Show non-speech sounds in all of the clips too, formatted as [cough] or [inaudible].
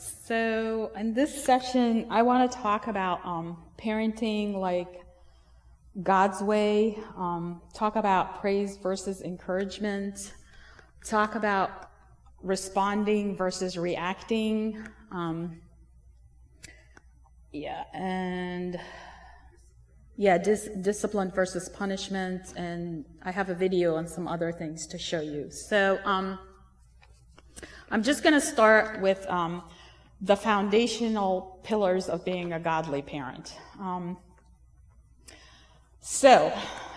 So, in this session, I want to talk about um, parenting like God's way, um, talk about praise versus encouragement, talk about responding versus reacting. Um, yeah, and yeah, dis- discipline versus punishment, and I have a video on some other things to show you. So, um, I'm just going to start with um, the foundational pillars of being a godly parent. Um, so,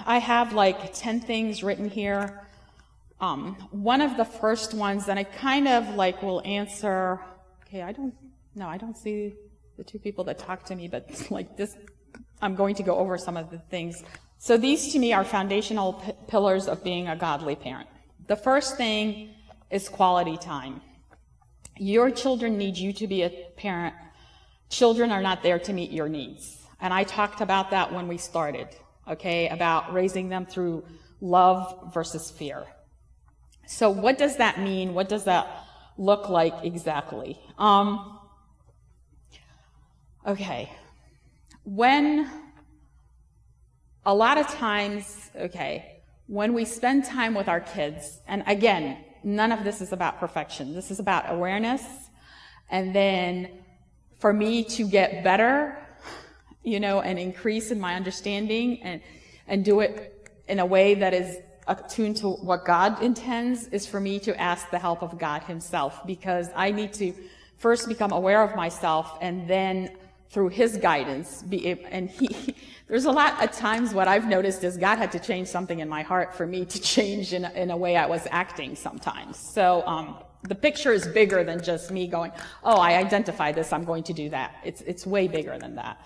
I have like 10 things written here. Um, one of the first ones, that I kind of like will answer, okay, I don't, no, I don't see the two people that talk to me, but [laughs] like this, I'm going to go over some of the things. So these to me are foundational pillars of being a godly parent. The first thing is quality time. Your children need you to be a parent. Children are not there to meet your needs. And I talked about that when we started, okay, about raising them through love versus fear. So what does that mean? What does that look like exactly? Um, okay. When a lot of times, okay, when we spend time with our kids, and again, none of this is about perfection. This is about awareness. And then for me to get better, you know, and increase in my understanding and, and do it in a way that is attuned to what God intends is for me to ask the help of God himself because I need to first become aware of myself and then through his guidance be and he there's a lot of times what i've noticed is god had to change something in my heart for me to change in, in a way i was acting sometimes. So um, the picture is bigger than just me going oh i identify this i'm going to do that. It's, it's way bigger than that.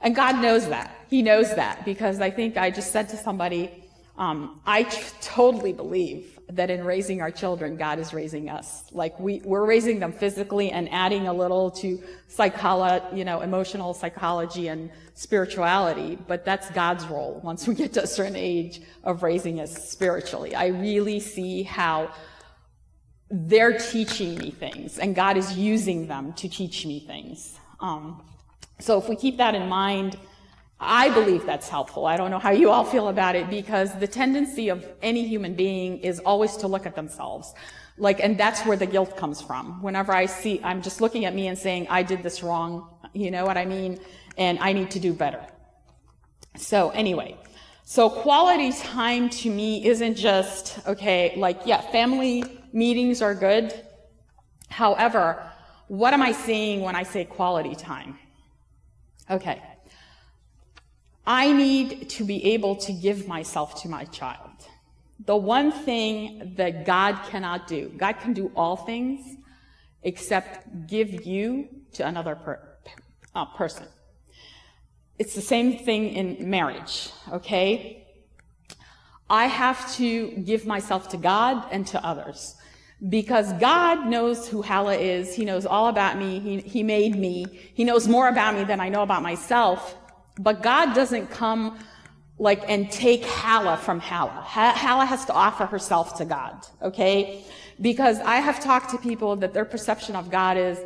And god knows that. He knows that because i think i just said to somebody um, I totally believe that in raising our children, God is raising us. Like we, we're raising them physically and adding a little to psychology, you know, emotional psychology and spirituality, but that's God's role once we get to a certain age of raising us spiritually. I really see how they're teaching me things and God is using them to teach me things. Um, so if we keep that in mind, I believe that's helpful. I don't know how you all feel about it because the tendency of any human being is always to look at themselves. Like, and that's where the guilt comes from. Whenever I see, I'm just looking at me and saying, I did this wrong. You know what I mean? And I need to do better. So anyway, so quality time to me isn't just, okay, like, yeah, family meetings are good. However, what am I saying when I say quality time? Okay. I need to be able to give myself to my child. The one thing that God cannot do, God can do all things except give you to another per, uh, person. It's the same thing in marriage, okay? I have to give myself to God and to others because God knows who Hala is. He knows all about me. He, he made me. He knows more about me than I know about myself. But God doesn't come like and take Hala from Hala. Hala has to offer herself to God, okay? Because I have talked to people that their perception of God is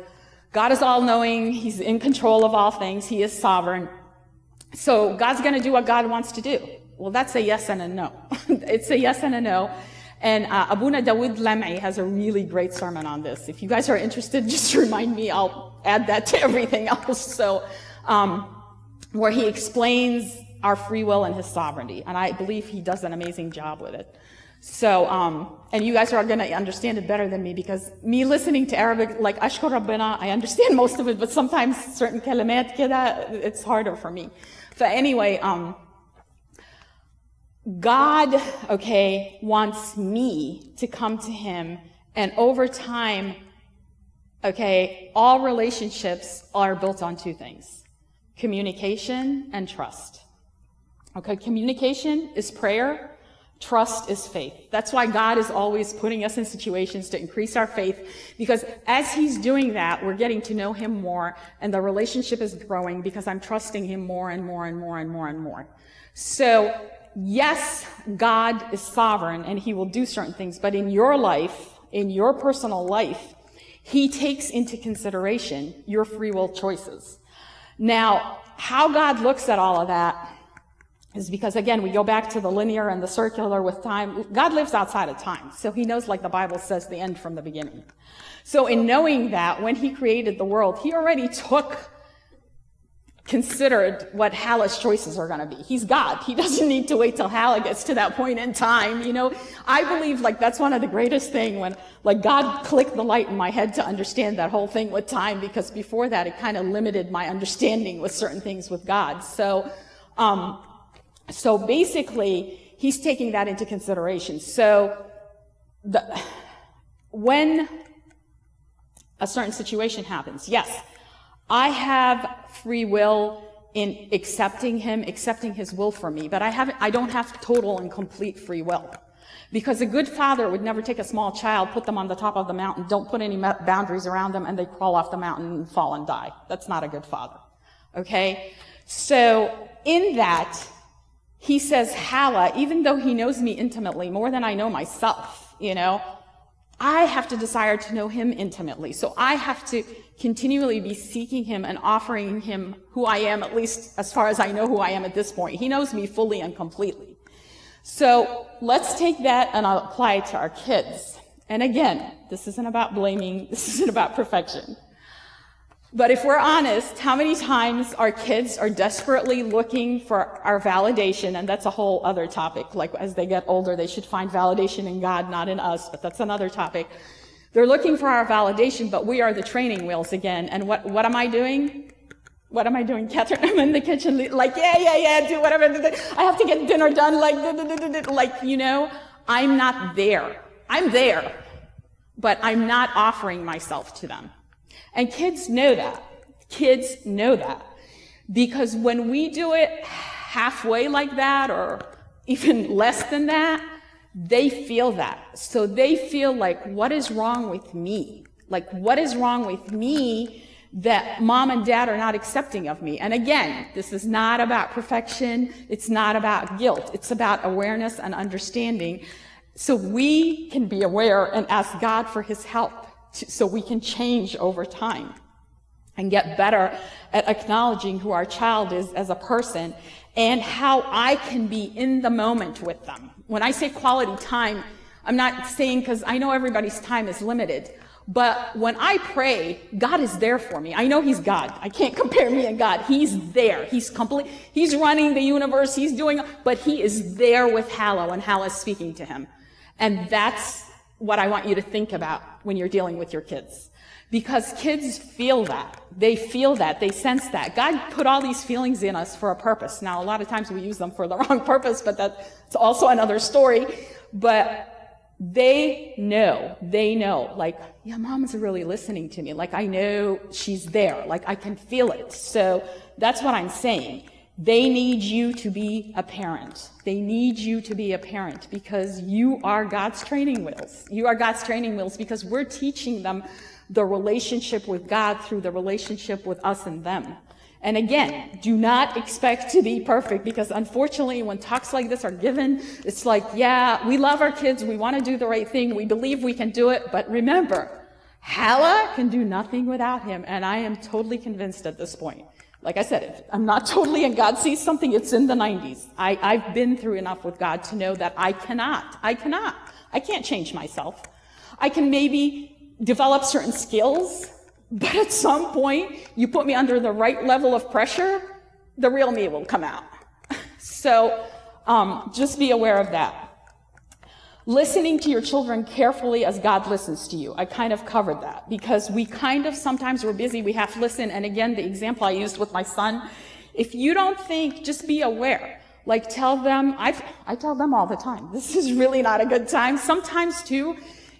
God is all knowing, He's in control of all things, He is sovereign. So God's gonna do what God wants to do. Well, that's a yes and a no. [laughs] it's a yes and a no. And uh, Abuna Dawood Lam'i has a really great sermon on this. If you guys are interested, [laughs] just remind me. I'll add that to everything else. So, um, where he explains our free will and his sovereignty. And I believe he does an amazing job with it. So, um, and you guys are going to understand it better than me because me listening to Arabic, like Ashkur Rabbina, I understand [laughs] most of it, but sometimes certain kalimat it's harder for me. But anyway, um, God, okay, wants me to come to him and over time, okay, all relationships are built on two things communication and trust. Okay, communication is prayer, trust is faith. That's why God is always putting us in situations to increase our faith, because as He's doing that, we're getting to know Him more, and the relationship is growing because I'm trusting Him more and more and more and more and more. So, yes, God is sovereign and He will do certain things, but in your life, in your personal life, he takes into consideration your free will choices. Now, how God looks at all of that is because again, we go back to the linear and the circular with time. God lives outside of time. So he knows, like the Bible says, the end from the beginning. So in knowing that, when he created the world, he already took considered what Hala's choices are going to be. He's God. He doesn't need to wait till Hala gets to that point in time. You know, I believe like that's one of the greatest thing when like God clicked the light in my head to understand that whole thing with time because before that it kind of limited my understanding with certain things with God. So, um, so basically he's taking that into consideration. So the, when a certain situation happens, yes, I have free will in accepting him, accepting his will for me, but I haven't, I don't have total and complete free will. Because a good father would never take a small child, put them on the top of the mountain, don't put any boundaries around them, and they crawl off the mountain and fall and die. That's not a good father. Okay? So, in that, he says, Hala, even though he knows me intimately, more than I know myself, you know, I have to desire to know him intimately. So I have to continually be seeking him and offering him who I am, at least as far as I know who I am at this point. He knows me fully and completely. So let's take that and apply it to our kids. And again, this isn't about blaming, [laughs] this isn't about perfection. But if we're honest, how many times our kids are desperately looking for our validation, and that's a whole other topic. Like as they get older, they should find validation in God, not in us, but that's another topic. They're looking for our validation, but we are the training wheels again. And what, what am I doing? What am I doing, Catherine? [laughs] I'm in the kitchen, like, yeah, yeah, yeah, do whatever. I have to get dinner done, like, like, you know, I'm not there. I'm there, but I'm not offering myself to them. And kids know that. Kids know that. Because when we do it halfway like that or even less than that, they feel that. So they feel like, what is wrong with me? Like, what is wrong with me that mom and dad are not accepting of me? And again, this is not about perfection. It's not about guilt. It's about awareness and understanding. So we can be aware and ask God for his help so we can change over time and get better at acknowledging who our child is as a person and how I can be in the moment with them. When I say quality time, I'm not saying because I know everybody's time is limited. But when I pray, God is there for me. I know He's God. I can't [laughs] compare me and God. He's there. He's complete. He's running the universe. He's doing, but He is there with Hala and Hala is speaking to Him. And that's what I want you to think about when you're dealing with your kids. Because kids feel that. They feel that. They sense that. God put all these feelings in us for a purpose. Now, a lot of times we use them for the [laughs] wrong purpose, but that's also another story. But they know, they know, like, yeah, mom's really listening to me. Like, I know she's there. Like, I can feel it. So that's what I'm saying. They need you to be a parent. They need you to be a parent because you are God's training wheels. You are God's training wheels because we're teaching them the relationship with God through the relationship with us and them. And again, do not expect to be perfect because unfortunately, when talks like this are given, it's like, yeah, we love our kids. We want to do the right thing. We believe we can do it. But remember, Hala can do nothing without him. And I am totally convinced at this point. Like I said, if I'm not totally and God sees something, it's in the 90s. I, I've been through enough with God to know that I cannot. I cannot. I can't change myself. I can maybe develop certain skills, but at some point, you put me under the right level of pressure, the real me will come out. [laughs] so um, just be aware of that. Listening to your children carefully as God listens to you. I kind of covered that because we kind of sometimes we're busy, we have to listen. And again, the example I used with my son, if you don't think, just be aware. Like tell them, i I tell them all the time, this is really not a good time. Sometimes too,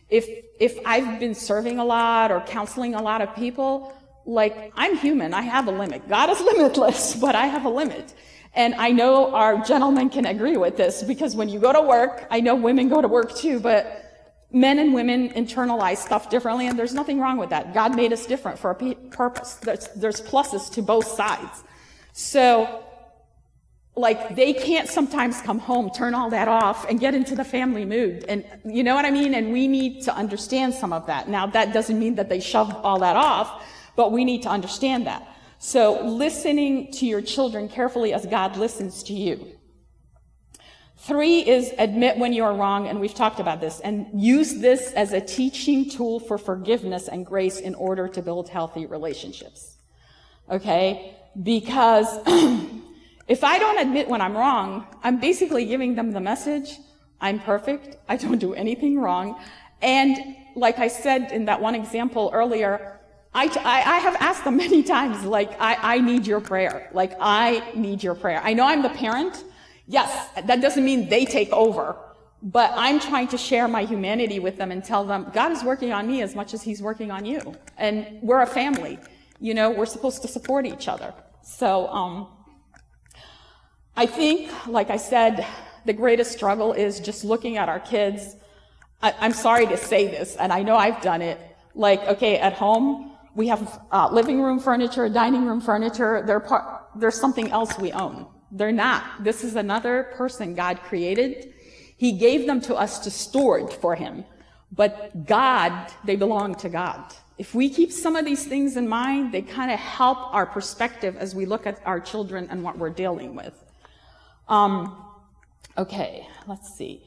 if, if I've been serving a lot or counseling a lot of people, like I'm human, I have a limit. God is [laughs] limitless, but I have a limit. And I know our gentlemen can agree with this because when you go to work, I know women go to work too, but men and women internalize stuff differently, and there's nothing wrong with that. God made us different for a purpose. There's, there's pluses to both sides. So like they can't sometimes come home, turn all that off, and get into the family mood. And you know what I mean? And we need to understand some of that. Now, that doesn't mean that they shove all that off, but we need to understand that. So, listening to your children carefully as God listens to you. Three is admit when you are wrong, and we've talked about this, and use this as a teaching tool for forgiveness and grace in order to build healthy relationships. Okay? Because [clears throat] If I don't admit when I'm wrong, I'm basically giving them the message, I'm perfect, I don't do anything wrong. And like I said in that one example earlier, I, I, I have asked them [laughs] many times, like, I, I need your prayer. Like, I need your prayer. I know I'm the parent. Yes, that doesn't mean they take over, but I'm trying to share my humanity with them and tell them God is working on me as much as He's working on you. And we're a family. You know, we're supposed to support each other. So, um, I think, like I said, the greatest struggle is just looking at our kids. I, am sorry to say this, and I know I've done it. Like, okay, at home, we have uh, living room furniture, dining room furniture. They're part, there's something else we own. They're not. This is another person God created. He gave them to us to store for Him. But God, they belong to God. If we keep some of these things in mind, they kind of help our perspective as we look at our children and what we're dealing with. Um, okay, let's see.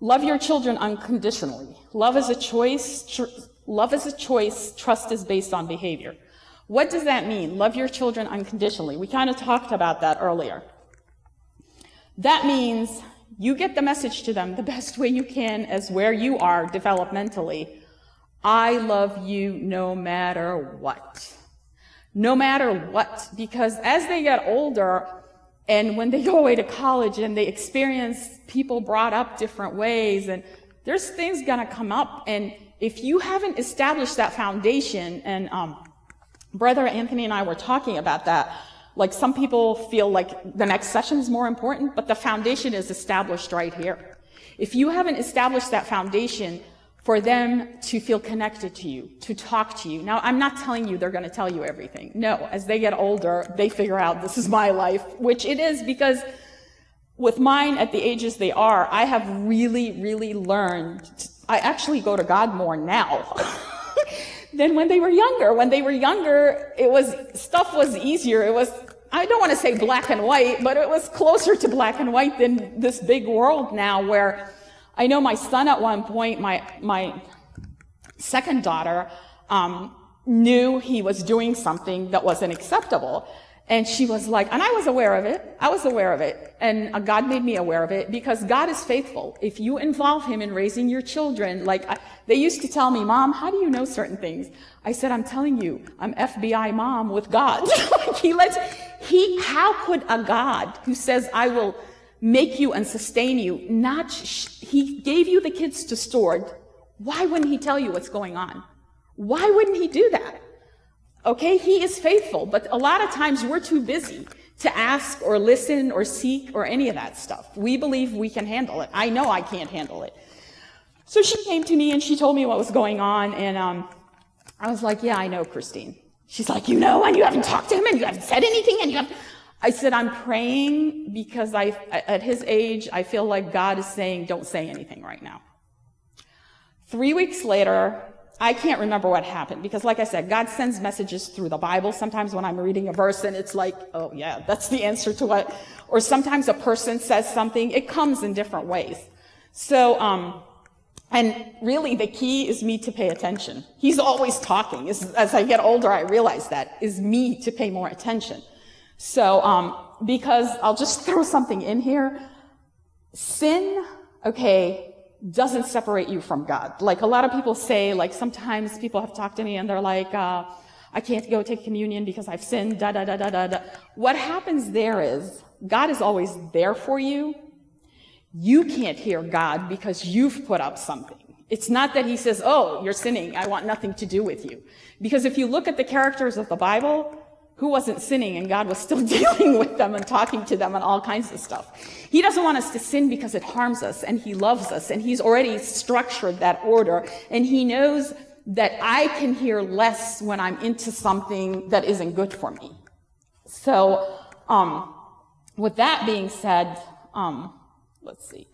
Love your children unconditionally. Love is a choice. Love is a choice. Trust is based on behavior. What does that mean? Love your children unconditionally. We kind of talked about that earlier. That means you get the message to them the best way you can as where you are developmentally. I love you no matter what. No matter what. Because as they get older, and when they go away to college and they experience people brought up different ways, and there's things gonna come up. And if you haven't established that foundation, and um, Brother Anthony and I were talking about that, like some people feel like the next session is more important, but the foundation is established right here. If you haven't established that foundation, for them to feel connected to you, to talk to you. Now, I'm not telling you they're going to tell you everything. No, as they get older, they figure out this is my life, which it is because with mine at the ages they are, I have really, really learned. I actually go to God more now [laughs] than when they were younger. When they were younger, it was, stuff was easier. It was, I don't want to say black and white, but it was closer to black and white than this big world now where I know my son at one point, my, my second daughter, um, knew he was doing something that wasn't acceptable. And she was like, and I was aware of it. I was aware of it. And uh, God made me aware of it because God is faithful. If you involve him in raising your children, like I, they used to tell me, mom, how do you know certain things? I said, I'm telling you, I'm FBI mom with God. like [laughs] he lets, he, how could a God who says, I will make you and sustain you. Not, he gave you the kids to store. Why wouldn't he tell you what's going on? Why wouldn't he do that? Okay, he is faithful, but a lot of times we're too busy to ask or listen or seek or any of that stuff. We believe we can handle it. I know I can't handle it. So she came to me and she told me what was going on, and um, I was like, Yeah, I know, Christine. She's like, You know, and you haven't talked to him, and you haven't said anything, and you have. I said, I'm praying because I, at his age, I feel like God is saying, don't say anything right now. Three weeks later, I can't remember what happened because, like I said, God sends messages through the Bible. Sometimes when I'm reading a verse and it's like, oh, yeah, that's the answer to what, or sometimes a person says something, it comes in different ways. So, um, and really the key is me to pay attention. He's always talking. As, as I get older, I realize that is me to pay more attention. So, um, because I'll just throw something in here. Sin, okay, doesn't separate you from God. Like a lot of people say, like sometimes people have talked to me and they're like, uh, I can't go take communion because I've sinned, da da da da da da. What happens there is God is always there for you. You can't hear God because you've put up something. It's not that he says, Oh, you're sinning. I want nothing to do with you. Because if you look at the characters of the Bible, who wasn't sinning and God was still [laughs] dealing with them and talking to them and all kinds of stuff. He doesn't want us to sin because it harms us and he loves us and he's already structured that order and he knows that I can hear less when I'm into something that isn't good for me. So, um, with that being said, um, let's see.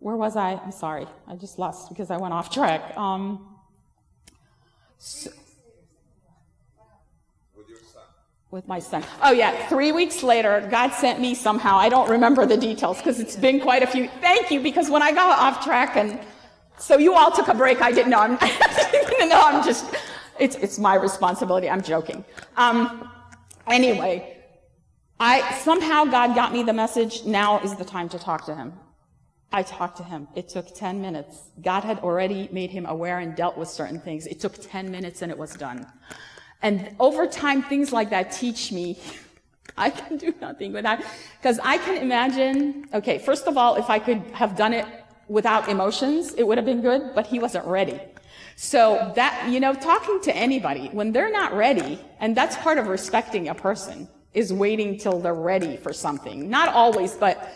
Where was I? I'm sorry. I just lost because I went off track. Um, so, with my son. Oh yeah, three weeks later, God sent me somehow. I don't remember the details because it's been quite a few. Thank you, because when I got off track and so you all took a break, I didn't know. I'm, [laughs] no, I'm just. It's it's my responsibility. I'm joking. Um, anyway, I somehow God got me the message. Now is the time to talk to Him. I talked to him. It took 10 minutes. God had already made him aware and dealt with certain things. It took 10 minutes and it was done. And over time, things like that teach me [laughs] I can do nothing without, because I can imagine, okay, first of all, if I could have done it without emotions, it would have been good, but he wasn't ready. So that, you know, talking to anybody, when they're not ready, and that's part of respecting a person, is waiting till they're ready for something. Not always, but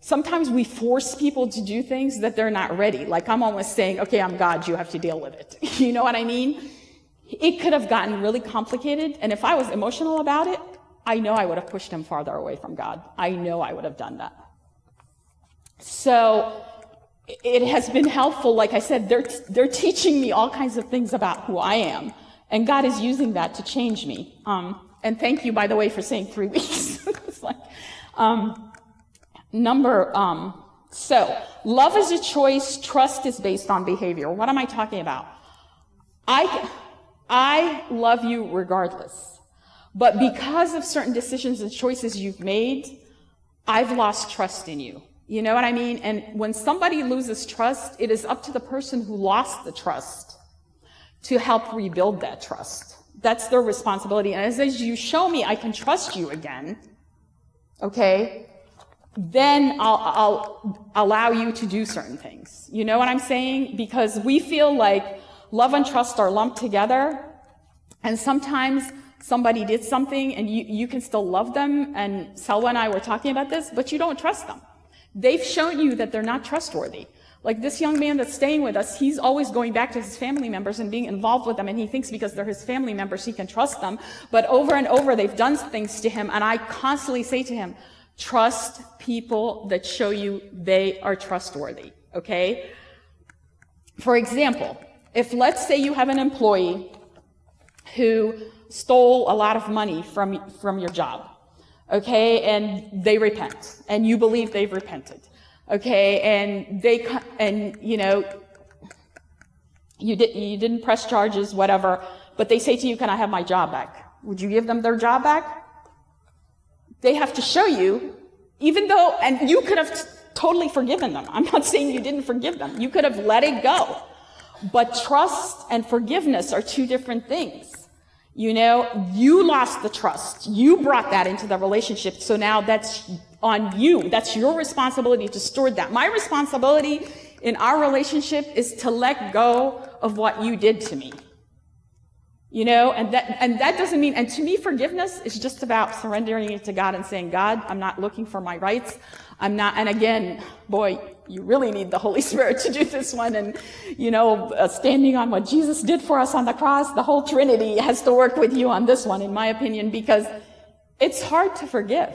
sometimes we force people to do things that they're not ready. Like I'm almost saying, okay, I'm God, you have to deal with it. [laughs] you know what I mean? It could have gotten really complicated, and if I was emotional about it, I know I would have pushed him farther away from God. I know I would have done that. So it has been helpful. Like I said, they're, they're teaching me all kinds of things about who I am. And God is using that to change me. Um, and thank you, by the way, for saying three [laughs] weeks. like, um, number, um, so love is a choice. Trust is based on behavior. What am I talking about? I, I love you regardless. But because of certain decisions and choices you've made, I've lost trust in you. You know what I mean? And when somebody loses trust, it is up to the person who lost the trust to help rebuild that trust. That's their responsibility. And as you show me I can trust you again, okay, then I'll, I'll allow you to do certain things. You know what I'm saying? Because we feel like love and trust are lumped together. And sometimes somebody did something and you, you can still love them. And Selwa and I were talking about this, but you don't trust them. They've shown you that they're not trustworthy. Like this young man that's staying with us, he's always going back to his family members and being involved with them, and he thinks because they're his family members, he can trust them. But over and over, they've done things to him, and I constantly say to him, trust people that show you they are trustworthy, okay? For example, if let's say you have an employee who stole a lot of money from, from your job, okay, and they repent, and you believe they've repented, okay, and they, and, you know, you, did, you didn't press charges, whatever, but they say to you, can I have my job back? Would you give them their job back? They have to show you, even though, and you could have totally forgiven them. I'm not saying you didn't forgive them. You could have let it go. But trust and forgiveness are two different things. You know, you lost the trust. You brought that into the relationship. So now that's on you. That's your responsibility to steward that. My responsibility in our relationship is to let go of what you did to me. You know, and that, and that doesn't mean, and to me, forgiveness is just about surrendering it to God and saying, God, I'm not looking for my rights. I'm not, and again, boy, you really need the Holy [laughs] Spirit to do this one. And, you know, uh, standing on what Jesus did for us on the cross, the whole Trinity has to work with you on this one, in my opinion, because it's hard to forgive.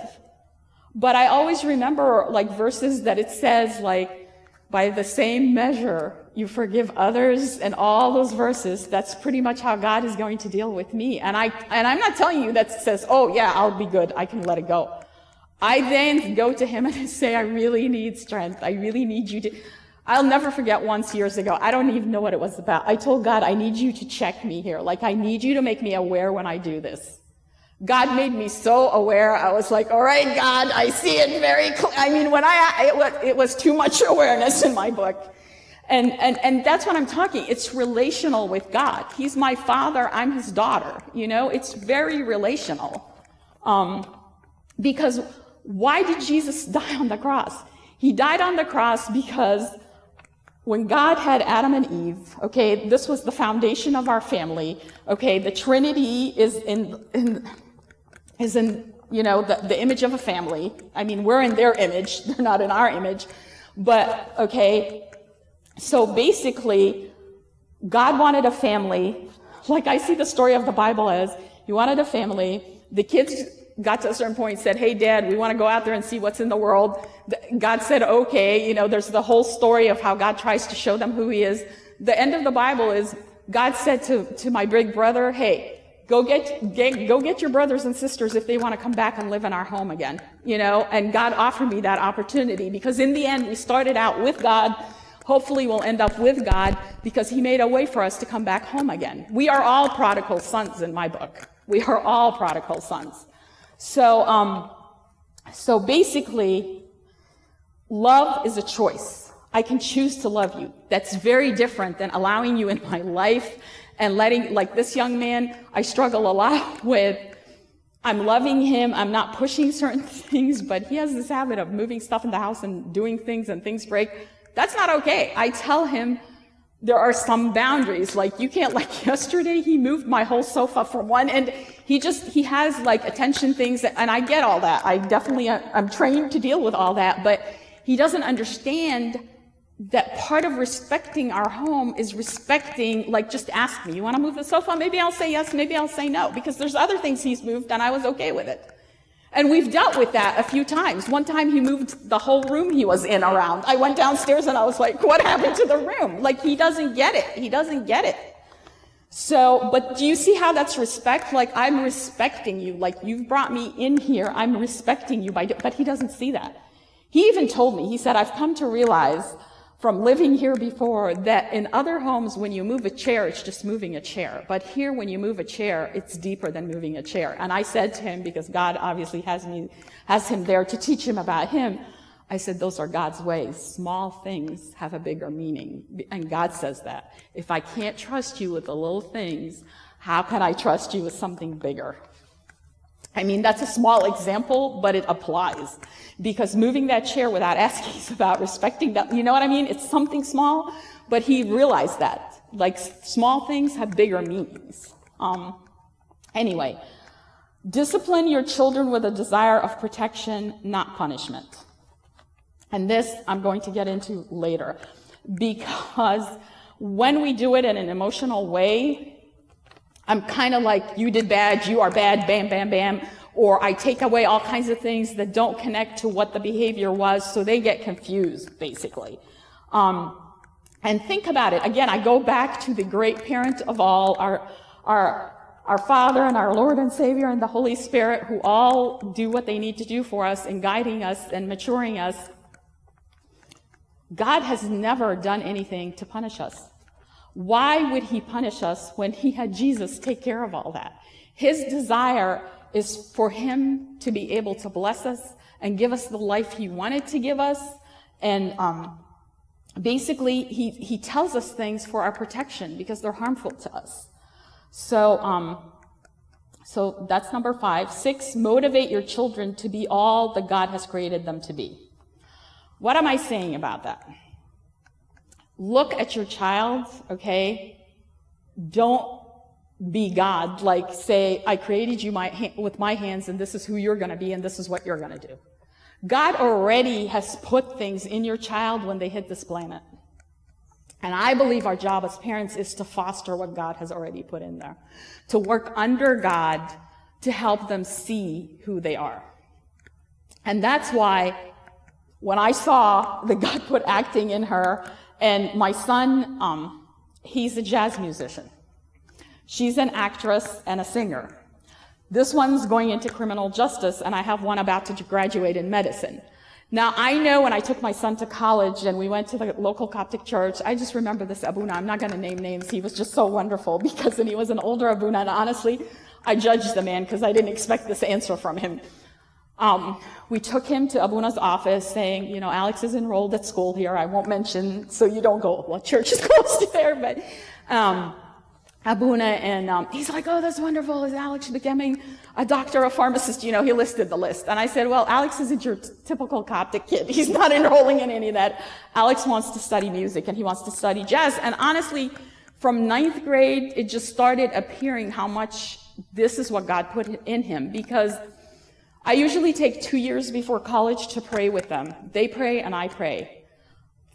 But I always remember like verses that it says like, by the same measure you forgive others and all those verses, that's pretty much how God is going to deal with me. And I, and I'm not telling you that says, oh yeah, I'll be good. I can let it go. I then go to him and [laughs] say, I really need strength. I really need you to. I'll never forget once years ago. I don't even know what it was about. I told God, I need you to check me here. Like, I need you to make me aware when I do this. God made me so aware. I was like, all right, God, I see it very clear. I mean, when I, it was, it was too much awareness in my book. And, and, and that's what I'm talking. It's relational with God. He's my father. I'm his daughter. You know, it's very relational. Um, because why did Jesus [laughs] die on the cross? He died on the cross because when God had Adam and Eve, okay, this was the foundation of our family, okay, the Trinity is in, in is in, you know, the, the image of a family. I mean, we're in their image, [laughs] they're not in our image. But, okay, so basically, God wanted a family, like I see the story of the Bible as, He wanted a family. The kids got to a certain point, said, Hey, dad, we want to go out there and see what's in the world. God said, okay. You know, there's the whole story of how God tries to show them who he is. The end of the Bible is God said to, to my big brother, Hey, go get, get, go get your brothers and sisters if they want to come back and live in our home again. You know, and God offered me that opportunity because in the end, we started out with God. Hopefully we'll end up with God because he made a way for us to come back home again. We are all prodigal sons in my book. We are all prodigal sons. So, um, so basically, love is a choice. I can choose to love you. That's very different than allowing you in my life and letting, like this young man, I struggle a lot [laughs] with. I'm loving him. I'm not pushing certain [laughs] things, but he has this habit of moving stuff in the house and doing things and things break. That's not okay. I tell him, there are some boundaries. Like you can't, like [laughs] yesterday, he moved my whole sofa from one end. He just, he has like attention things, and I get all that. I definitely, uh, I'm trained to deal with all that, but he doesn't understand that part of respecting our home is respecting, like, just ask me, you want to move the sofa? Maybe I'll say yes, maybe I'll say no, because there's other things he's moved and I was okay with it. And we've dealt with that a few times. One time he moved the whole room he was in around. I went downstairs and I was like, what happened to the room? Like, he doesn't get it. He doesn't get it. So, but do you see how that's respect? Like, I'm respecting you. Like, you've brought me in here. I'm respecting you by, but he doesn't see that. He even told me, he said, I've come to realize from living here before that in other homes, when you move a chair, it's just moving a chair. But here, when you move a chair, it's deeper than moving a chair. And I said to him, because God obviously has me, has him there to teach him about him, I said, those are God's ways. Small things have a bigger meaning. And God says that. If I can't trust you with the little things, how can I trust you with something bigger? I mean, that's a small example, but it applies. Because moving that chair without [laughs] asking is about respecting that. You know what I mean? It's something small, but he realized that. Like, small things have bigger meanings. Um, anyway, discipline your children with a desire of protection, not punishment. And this I'm going to get into later. Because when we do it in an emotional way, I'm kind of like, you did bad, you are bad, bam, bam, bam. Or I take away all kinds of things that don't connect to what the behavior was, so they get confused, basically. Um, and think about it. Again, I go back to the great parent of all, our, our, our Father and our Lord and Savior and the Holy Spirit, who all do what they need to do for us in guiding us and maturing us. God has never done anything to punish us. Why would he punish us when he had Jesus take care of all that? His desire is for him to be able to bless us and give us the life he wanted to give us. And um, basically, he, he tells us things for our protection because they're harmful to us. So, um, so that's number five. Six, motivate your children to be all that God has created them to be. What am I saying about that? Look at your child, okay? Don't be God, like say, I created you my, with my hands and this is who you're going to be and this is what you're going to do. God already has put things in your child when they hit this planet. And I believe our job as parents is to foster what God has already put in there, to work under God to help them see who they are. And that's why when I saw that God put acting in her, and my son, um, he's a jazz musician. She's an actress and a singer. This one's going into criminal justice, and I have one about to graduate in medicine. Now, I know when I took my son to college and we went to the local Coptic church, I just remember this Abuna. I'm not going to name names. He was just so wonderful [laughs] because he was an older Abuna, and honestly, I judged the man because I didn't expect this answer from him. Um, we took him to Abuna's office saying, you know, Alex is enrolled at school here. I won't mention, so you don't go, well, church is [laughs] close to there, but, um, Abuna, and um, he's like, oh, that's wonderful. Is Alex becoming a doctor, a pharmacist? You know, he listed the list. And I said, well, Alex isn't your t- typical Coptic kid. [laughs] He's not enrolling in any of that. Alex wants to study music and he wants to study jazz. And honestly, from ninth grade, it just started appearing how much this is what God put in him because I usually take two years before college to pray with them. They pray and I pray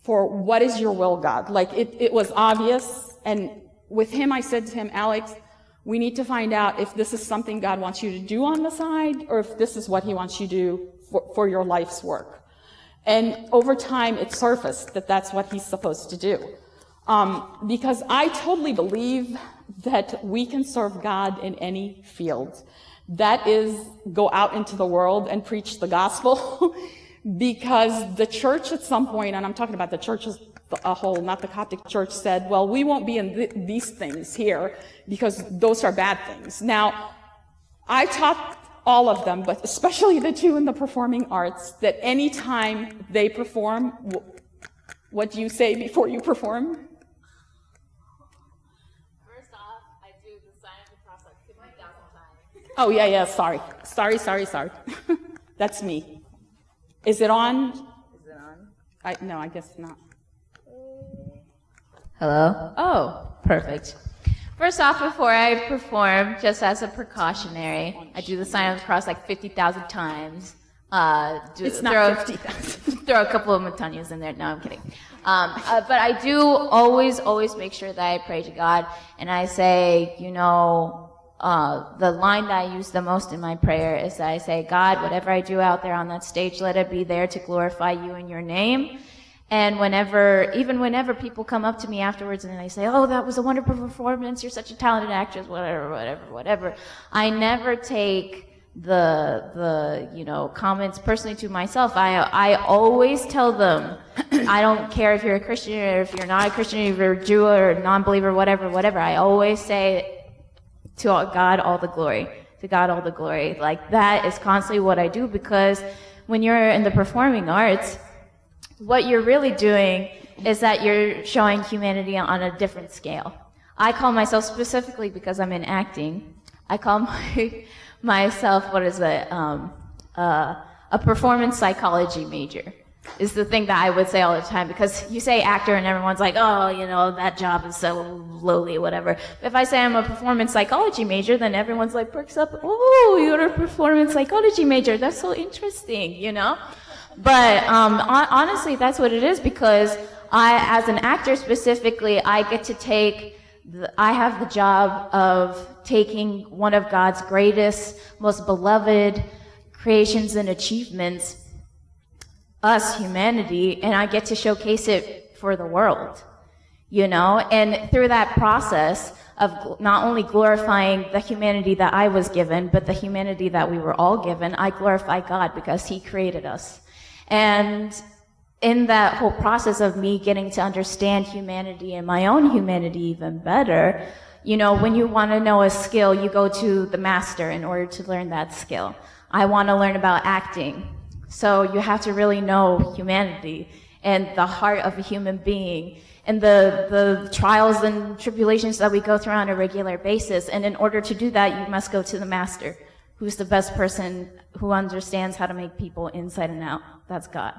for what is your will, God? Like it, it was obvious. And with him, I said to him, Alex, We need to find out if this is something God wants you to do on the side or if this is what he wants you to do for, for your life's work. And over time, it surfaced that that's what he's supposed to do. Um, because I totally believe that we can serve God in any field. That is, go out into the world and preach the gospel. [laughs] because the church at some point, and I'm talking about the church as a whole, not the Coptic church, said, well, we won't be in th- these things here because those are bad things. Now, I taught all of them, but especially the two in the performing arts, that anytime they perform, what do you say before you perform? First off, I do the sign of the cross like 50,000 times. Oh, yeah, yeah, sorry. Sorry, sorry, sorry. [laughs] That's me. Is it on? Is it on? I, no, I guess not. Hello? Oh, perfect. First off, before I perform, just as a precautionary, I do the sign of the cross like 50,000 times. Uh, do, it's throw, not 50,000. [laughs] throw a couple of matanyas in there. No, I'm kidding. Um, uh, but I do always, always make sure that I pray to God and I say, you know, uh, the line that I use the most in my prayer is I say, God, whatever I do out there on that stage, let it be there to glorify you in your name. And whenever, even whenever people come up to me afterwards and they say, oh, that was a wonderful performance, you're such a talented actress, whatever, whatever, whatever, I never take the, the, you know, comments personally to myself. I, I always tell them, I don't care if you're a Christian or if you're not a Christian, if you're a Jew or non-believer, whatever, whatever. I always say to God all the glory. To God all the glory. Like that is constantly what I do because when you're in the performing arts, what you're really doing is that you're showing humanity on a different scale. I call myself specifically because I'm in acting. I call [laughs] my, myself what is it? Um, uh, a performance psychology major is the thing that I would say all the time because you say actor and everyone's like, oh, you know, that job is so lowly, whatever. If I say I'm a performance psychology major, then everyone's like perks up, oh, you're a performance psychology major. That's so interesting, you know? But um, honestly, that's what it is because I, as an actor specifically, I get to take, the, I have the job of taking one of God's greatest, most beloved creations and achievements, us, humanity, and I get to showcase it for the world, you know? And through that process, of not only glorifying the humanity that I was given, but the humanity that we were all given, I glorify God because He created us. And in that whole process of me getting to understand humanity and my own humanity even better, you know, when you want to know a skill, you go to the master in order to learn that skill. I want to learn about acting. So you have to really know humanity and the heart of a human being and the, the trials and tribulations that we go through on a regular basis. And in order to do that, you must go to the master who's the best person who understands how to make people inside and out. That's God.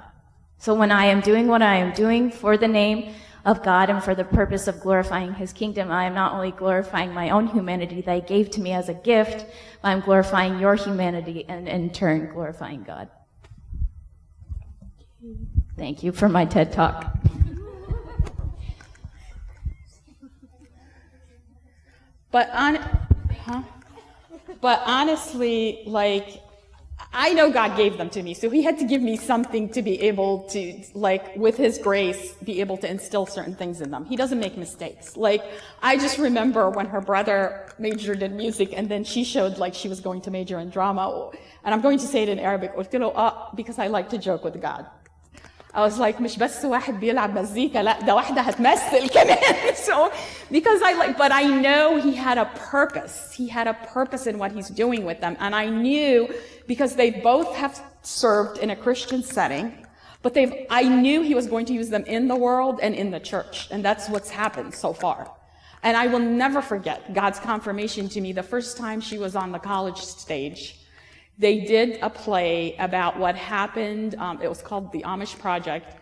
So when I am doing what I am doing for the name of God and for the purpose of glorifying His kingdom, I am not only glorifying my own humanity that He gave to me as a gift, I'm glorifying your humanity and in turn glorifying God. Thank you for my TED Talk. But on, huh? But honestly, like, I know God gave them to me, so He had to give me something to be able to, like, with His grace, be able to instill certain things in them. He doesn't make mistakes. Like, I just remember when her brother majored in music, and then she showed like she was going to major in drama, and I'm going to say it in Arabic, uh, because I like to joke with God. I was like مش بس واحد بيلعب مزيكا لا ده واحدة هتمثل كمان so [laughs] because I like but I know he had a purpose he had a purpose in what he's doing with them and I knew because they both have served in a Christian setting but they've I knew he was going to use them in the world and in the church and that's what's happened so far and I will never forget God's confirmation to me the first time she was on the college stage they did a play about what happened. Um, it was called the Amish Project.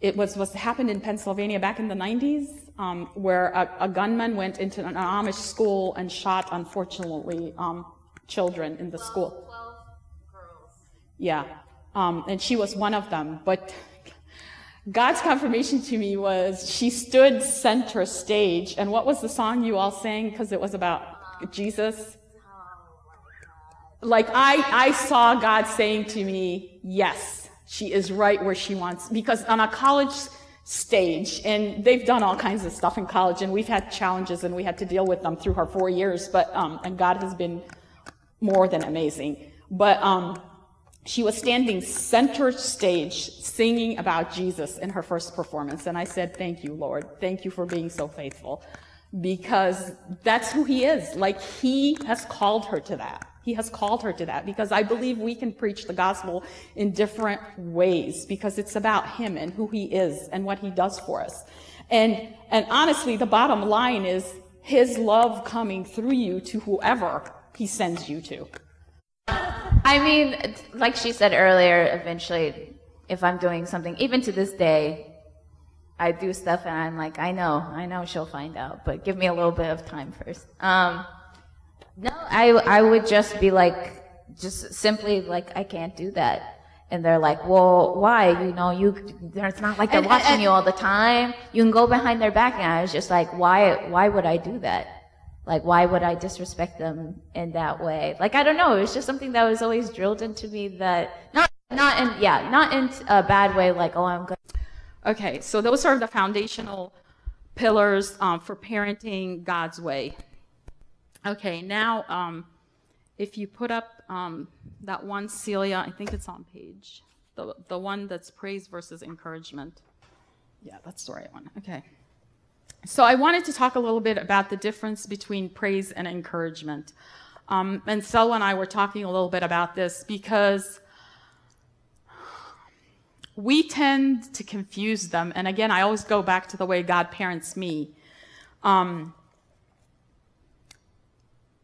It was what happened in Pennsylvania back in the 90s, um, where a, a, gunman went into an Amish school and shot, unfortunately, um, children in the 12, school. 12 girls. Yeah. Um, and she was one of them. But God's confirmation to me was she stood center stage. And what was the song you all sang? Because it was about about Jesus? Like I, I saw God saying to me, yes, she is right where she wants, because on a college stage, and they've done all kinds of stuff in college, and we've had challenges and we had to deal with them through her four years, but, um, and God has been more than amazing. But, um, she was standing center stage singing about Jesus in her first performance. And I said, Thank you, Lord. Thank you for being so faithful. Because that's who he is. Like, he has called her to that. He has called her to that because I believe we can preach the gospel in different ways because it's about him and who he is and what he does for us. And, and honestly, the bottom line is his love coming through you to whoever he sends you to. I mean, like she said earlier, eventually, if I'm doing something, even to this day, I do stuff and I'm like, I know, I know she'll find out, but give me a little bit of time first. Um, no, I, I would just be like, just simply like, I can't do that. And they're like, well, why? You know, you, it's not like they're and, watching and, you all the time. You can go behind their back. And I was just like, why, why would I do that? Like, why would I disrespect them in that way? Like, I don't know. It was just something that was always drilled into me that, not, not in, yeah, not in a bad way, like, oh, I'm good. Okay, so those are the foundational pillars um, for parenting God's way. Okay, now, um, if you put up um, that one, Celia, I think it's on page, the, the one that's praise versus encouragement. Yeah, that's the right one. Okay. So I wanted to talk a little bit about the difference between praise and encouragement. Um, and Selwa and I were talking a little bit about this because we tend to confuse them. And again, I always go back to the way God parents me. Um,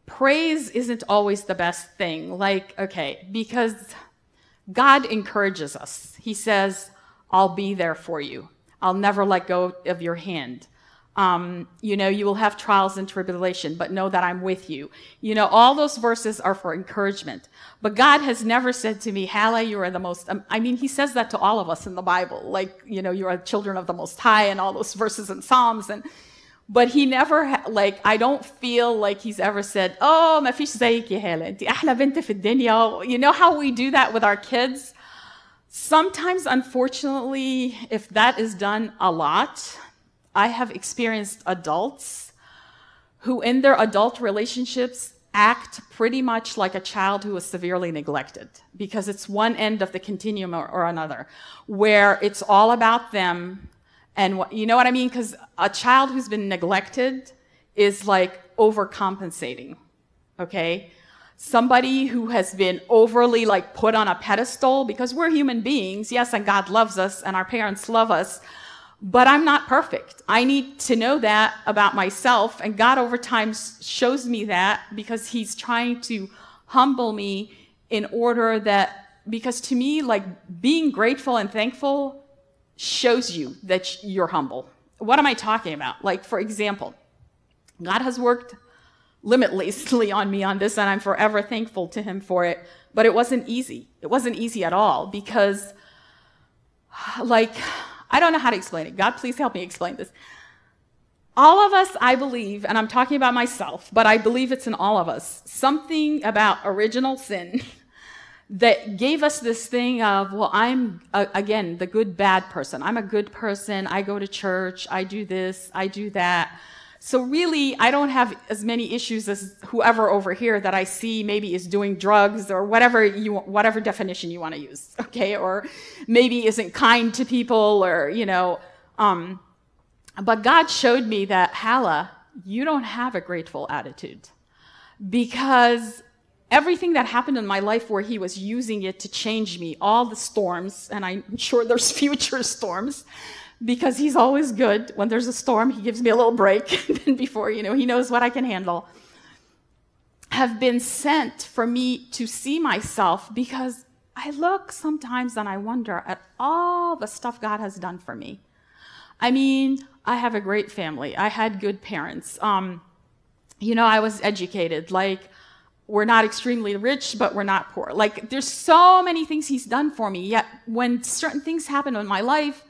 praise isn't always the best thing. Like, okay, because God encourages us. He says, I'll be there for you. I'll never let go of your hand. Um, you know, you will have trials and tribulation, but know that I'm with you. You know, all those verses are for encouragement. But God has never said to me, Hala, you are the most, um, I mean, he says that to all of us in the Bible. Like, you know, you are children of the Most High and all those verses in Psalms. And, but he never, ha- like, I don't feel like he's ever said, oh, ما فيش زيك يا هالة, انت أحلى بنت في الدنيا. You know how we do that with our kids? Sometimes, unfortunately, if that is done a lot, I have experienced adults who, in their adult relationships, act pretty much like a child who was severely neglected because it's one end of the continuum or, or another, where it's all about them. and you know what I mean? Because a child who's been neglected is like overcompensating, okay? Somebody who has been overly like put on a pedestal because we're human beings, yes, and God loves us and our parents love us, but I'm not perfect. I need to know that about myself. And God over time shows me that because He's trying to humble me in order that, because to me, like being grateful and thankful shows you that you're humble. What am I talking about? Like, for example, God has worked limitlessly on me on this, and I'm forever thankful to Him for it. But it wasn't easy. It wasn't easy at all because, like, I don't know how to explain it. God, please help me explain this. All of us, I believe, and I'm talking about myself, but I believe it's in all of us, something about original sin [laughs] that gave us this thing of, well, I'm, uh, again, the good, bad person. I'm a good person. I go to church. I do this. I do that. So really, I don't have as many issues as whoever over here that I see maybe is doing drugs or whatever you whatever definition you want to use, [laughs] okay? Or maybe isn't kind to people or you know. Um, but God showed me that Hala, you don't have a grateful attitude because everything that happened in my life where He was using it to change me, all the storms, and I'm [laughs] sure there's future storms because he's always good. When there's a storm, he gives me a little break. [laughs] and before, you know, he knows what I can handle. Have been sent for me to see myself because I look sometimes and I wonder at all the stuff God has done for me. I mean, I have a great family. I had good parents. Um, you know, I was educated. Like, we're not extremely rich, but we're not poor. Like, there's so many things He's done for me. Yet, when certain things happen in my life,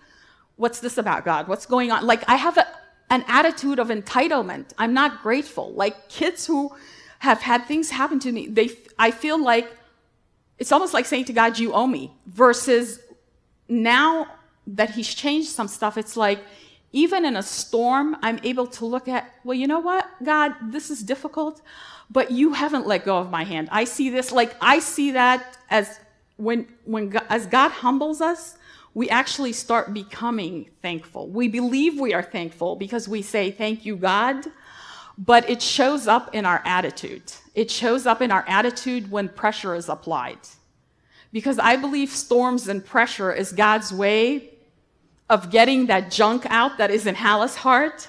what's this about God? What's going on? Like, I have a, an attitude of entitlement. I'm not grateful. Like, kids who have had things happen to me. They, I feel like it's almost like saying to God, you owe me, versus now that he's changed some stuff, it's like, even in a storm, I'm able to look at, well, you know what, God, this is difficult, but you haven't let go of my hand. I see this, like, I see that as when, when, as God humbles us, we actually start becoming thankful. We believe we are thankful because we say, thank you, God, but it shows up in our attitude. It shows up in our attitude when pressure is applied. Because I believe storms and pressure is God's way of getting that junk out that is in Hala's heart,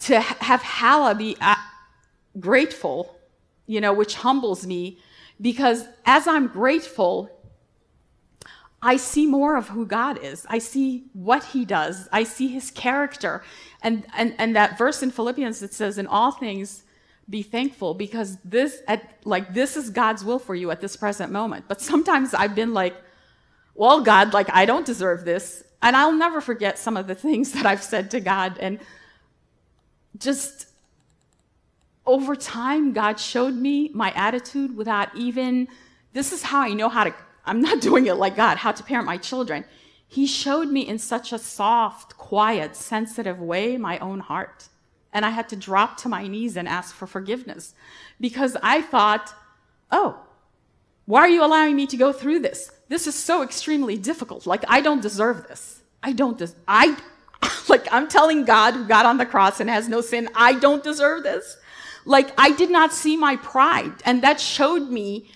to have Halla be grateful, you know, which humbles me, because as I'm grateful, I see more of who God is. I see what he does. I see his character. And, and, and that verse in Philippians that says, in all things, be thankful because this, at, like, this is God's will for you at this present moment. But sometimes I've been like, well, God, like, I don't deserve this. And I'll never forget some of the things [laughs] that I've said to God. And just over time, God showed me my attitude without even, this is how I know how to, I'm not [laughs] doing it like God, how to parent my children. He showed me in such a soft, quiet, sensitive way my own heart. And I had to drop to my knees and ask for forgiveness because I thought, oh, why are you allowing me to go through this? This is so extremely difficult. Like, I don't deserve this. I don't, des- I, [laughs] like, I'm telling God who got on the cross and has no sin, I don't deserve this. Like, I did not see my pride. And that showed me,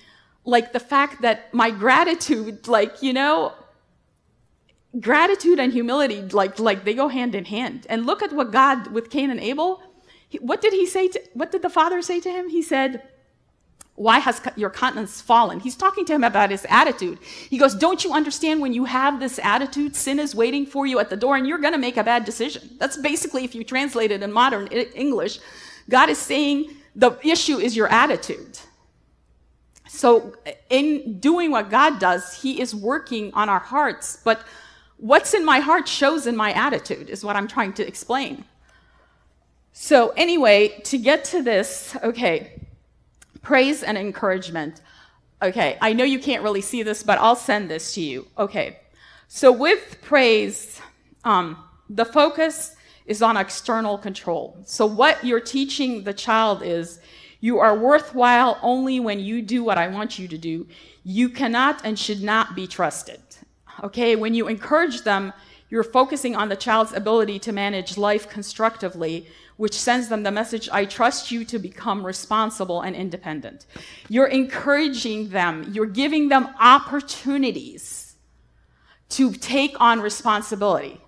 like, the fact that my gratitude, like, you know, gratitude and humility, like, like they go hand in hand. And look at what God, with Cain and Abel, he, what did he say to, what did the father say to him? He said, why has your countenance fallen? He's talking to him about his attitude. He goes, Don't you understand when you have this attitude, sin is waiting for you at the door and you're going to make a bad decision? That's basically, if you translate it in modern English, God is saying the issue is your attitude. So, in doing what God does, He is working on our hearts. But what's in my heart shows in my attitude, is what I'm trying to explain. So, anyway, to get to this, okay, Praise and encouragement. Okay, I know you can't really see this, but I'll send this to you. Okay, so with praise, um, the focus is on external control. So what you're teaching the child is you are worthwhile only when you do what I want you to do. You cannot and should not be trusted. Okay, when you encourage them, you're focusing on the child's ability to manage life constructively which sends them the message, I trust you to become responsible and independent. You're encouraging them, you're giving them opportunities to take on responsibility.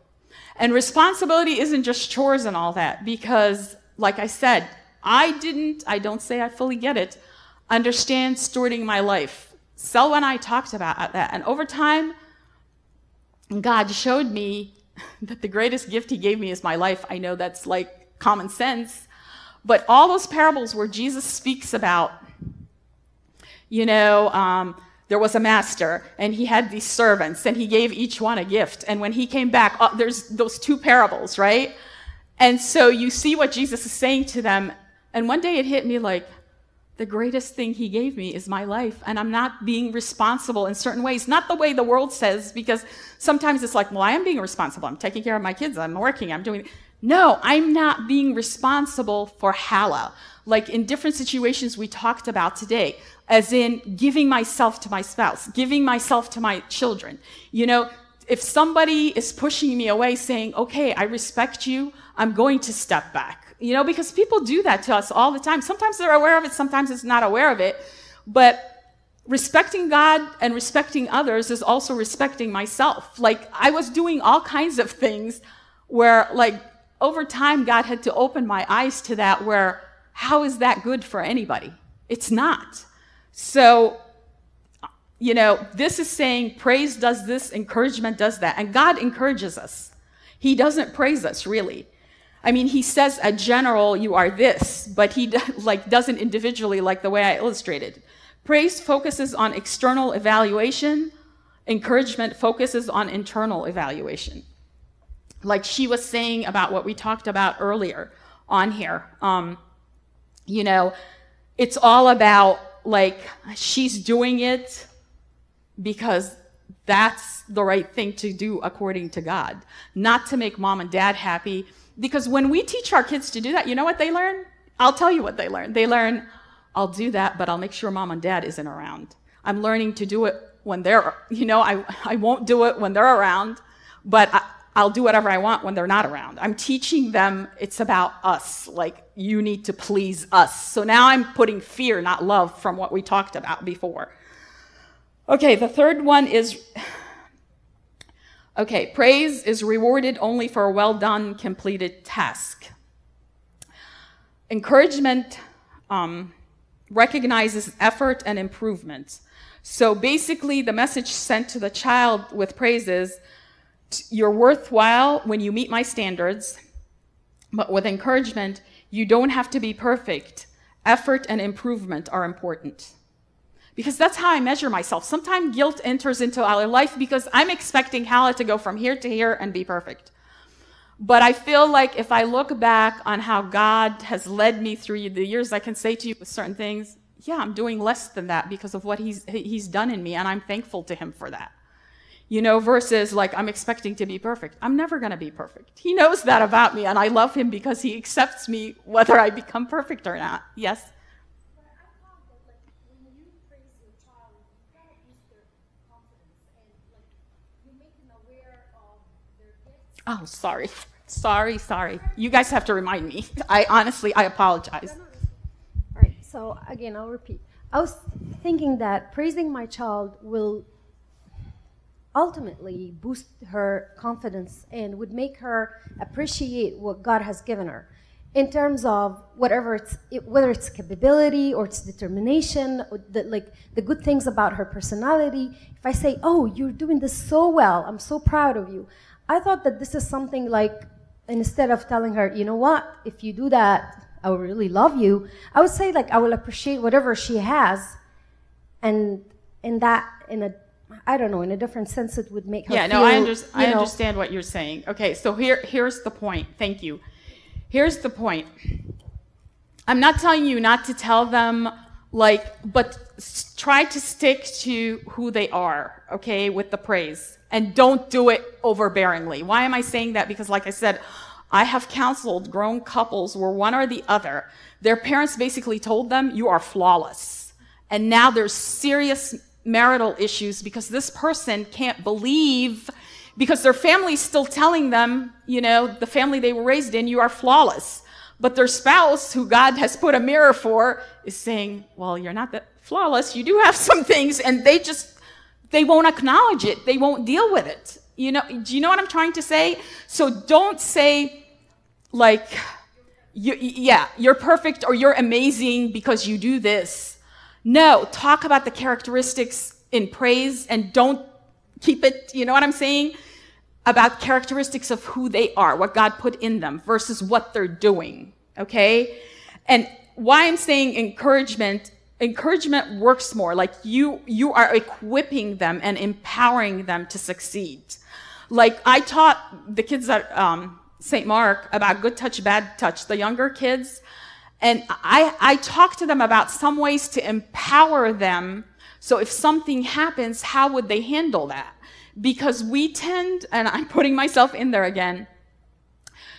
And responsibility isn't just chores and all that, because, like I said, I didn't, I don't say I fully get it, understand stewarding my life. Selwa and I talked about that. And over time, God showed me [laughs] that the greatest gift He gave me is my life. I know that's like common sense. But all those parables where Jesus speaks about, you know, um, there was a master and he had these servants and he gave each one a gift. And when he came back, uh, there's those two parables, right? And so you see what Jesus is saying to them. And one day it hit me like, the greatest thing he gave me is my life and i'm not being responsible in certain ways not the way the world says because sometimes it's like well i am being responsible i'm taking care of my kids i'm working i'm doing no, I'm not being responsible for hala Like in different situations we talked about today, as in giving myself to my spouse, giving myself to my children. You know, if somebody is pushing me away saying, okay, I respect you, I'm going to step back. You know, because people do that to us all the time. Sometimes they're aware of it, sometimes it's not aware of it. But respecting God and respecting others is also respecting myself. Like I was doing all kinds of things where like over time, God had to open my eyes to that where how is that good for anybody? It's not. So, you know, this is saying praise does this, encouragement does that. And God encourages us. He doesn't praise us, really. I mean, he says a general, you are this, but he [laughs] like doesn't individually like the way I illustrated. Praise focuses on external evaluation. Encouragement focuses on internal evaluation like she was saying about what we talked about earlier on here. Um, you know, it's all about like she's doing it because that's the right thing to do according to God, not to make mom and dad happy. Because when we teach our kids to do that, you know what they learn? I'll tell you what they learn. They learn, I'll do that, but I'll make sure mom and dad isn't around. I'm learning to do it when they're, you know, I, I won't do it when they're around, but I, I'll do whatever I want when they're not around. I'm teaching them it's about us. Like, you need to please us. So now I'm putting fear, not love, from what we talked about before. Okay, the third one is okay, praise is rewarded only for a well done, completed task. Encouragement um, recognizes effort and improvement. So basically, the message sent to the child with praise is you're worthwhile when you meet my standards, but with encouragement, you don't have to be perfect. Effort and improvement are important. Because that's how I measure myself. Sometimes guilt enters into our life because I'm expecting Hala to go from here to here and be perfect. But I feel like if I look back on how God has led me through the years, I can say to you with certain things, yeah, I'm doing less than that because of what he's, he's done in me, and I'm thankful to him for that you know, versus like I'm expecting to be perfect. I'm never going to be perfect. He knows that about me, and I love him because he accepts me whether I become perfect or not. Yes? Oh, sorry. Sorry, sorry. You guys have to remind me. I honestly, I apologize. All right, so again, I'll repeat. I was thinking that praising my child will ultimately boost her confidence and would make her appreciate what God has given her in terms of whatever it's whether it's capability or it's determination or the, like the good things about her personality. If i say oh you're doing this so well i'm so proud of you i thought that this is something like instead of telling her you know what? If you do that i will really love you i would say like i will appreciate whatever she has and in that in a I don't know, in a different sense, it would make her. Yeah, feel, no, I, under- I know, understand what you're saying. Okay, so here, here's the point. Thank you. Here's the point. I'm not telling you not to tell them, like, but s- try to stick to who they are, okay, with the praise. And don't do it overbearingly. Why am I saying that? Because, like I said, I have counseled grown couples where one or the other, their parents basically told them, you are flawless. And now there's serious marital issues because this person can't believe because their family's still telling them, you know, the family they were raised in, you are flawless. But their spouse, who God has put a mirror for, is saying, well, you're not that flawless. You do have some things. And they just, they won't acknowledge it. They won't deal with it. You know, do you know what I'm trying to say? So don't say, like, you, yeah, you're perfect or you're amazing because you do this. No, talk about the characteristics in praise and don't keep it, you know what I'm saying? About characteristics of who they are, what God put in them versus what they're doing, okay? And why I'm saying encouragement, encouragement works more. Like you, you are equipping them and empowering them to succeed. Like I taught the kids at um, St. Mark about good touch, bad touch, the younger kids. And I, I talk to them about some ways to empower them. So if something happens, how would they handle that? Because we tend, and I'm putting myself in there again,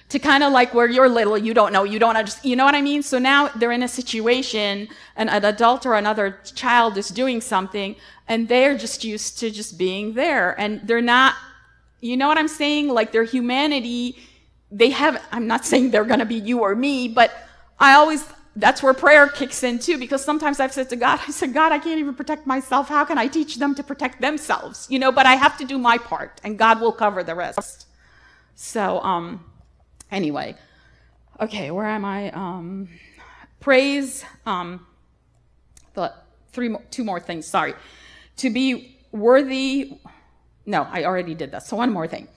to kind of like where you're little, you don't know, you don't understand, you know what I mean? So now they're in a situation, and an adult or another child is doing something, and they're just used to just being there, and they're not, you know what I'm saying? Like their humanity, they have, I'm not saying they're gonna be you or me, but I always, that's where prayer kicks in too, because sometimes I've said to God, I said, God, I can't even protect myself. How can I teach them to protect themselves? You know, but I have to do my part, and God will cover the rest. So, um, anyway, okay, where am I? Um, praise, um, the three, two more things. Sorry, to be worthy. No, I already did that. So one more thing.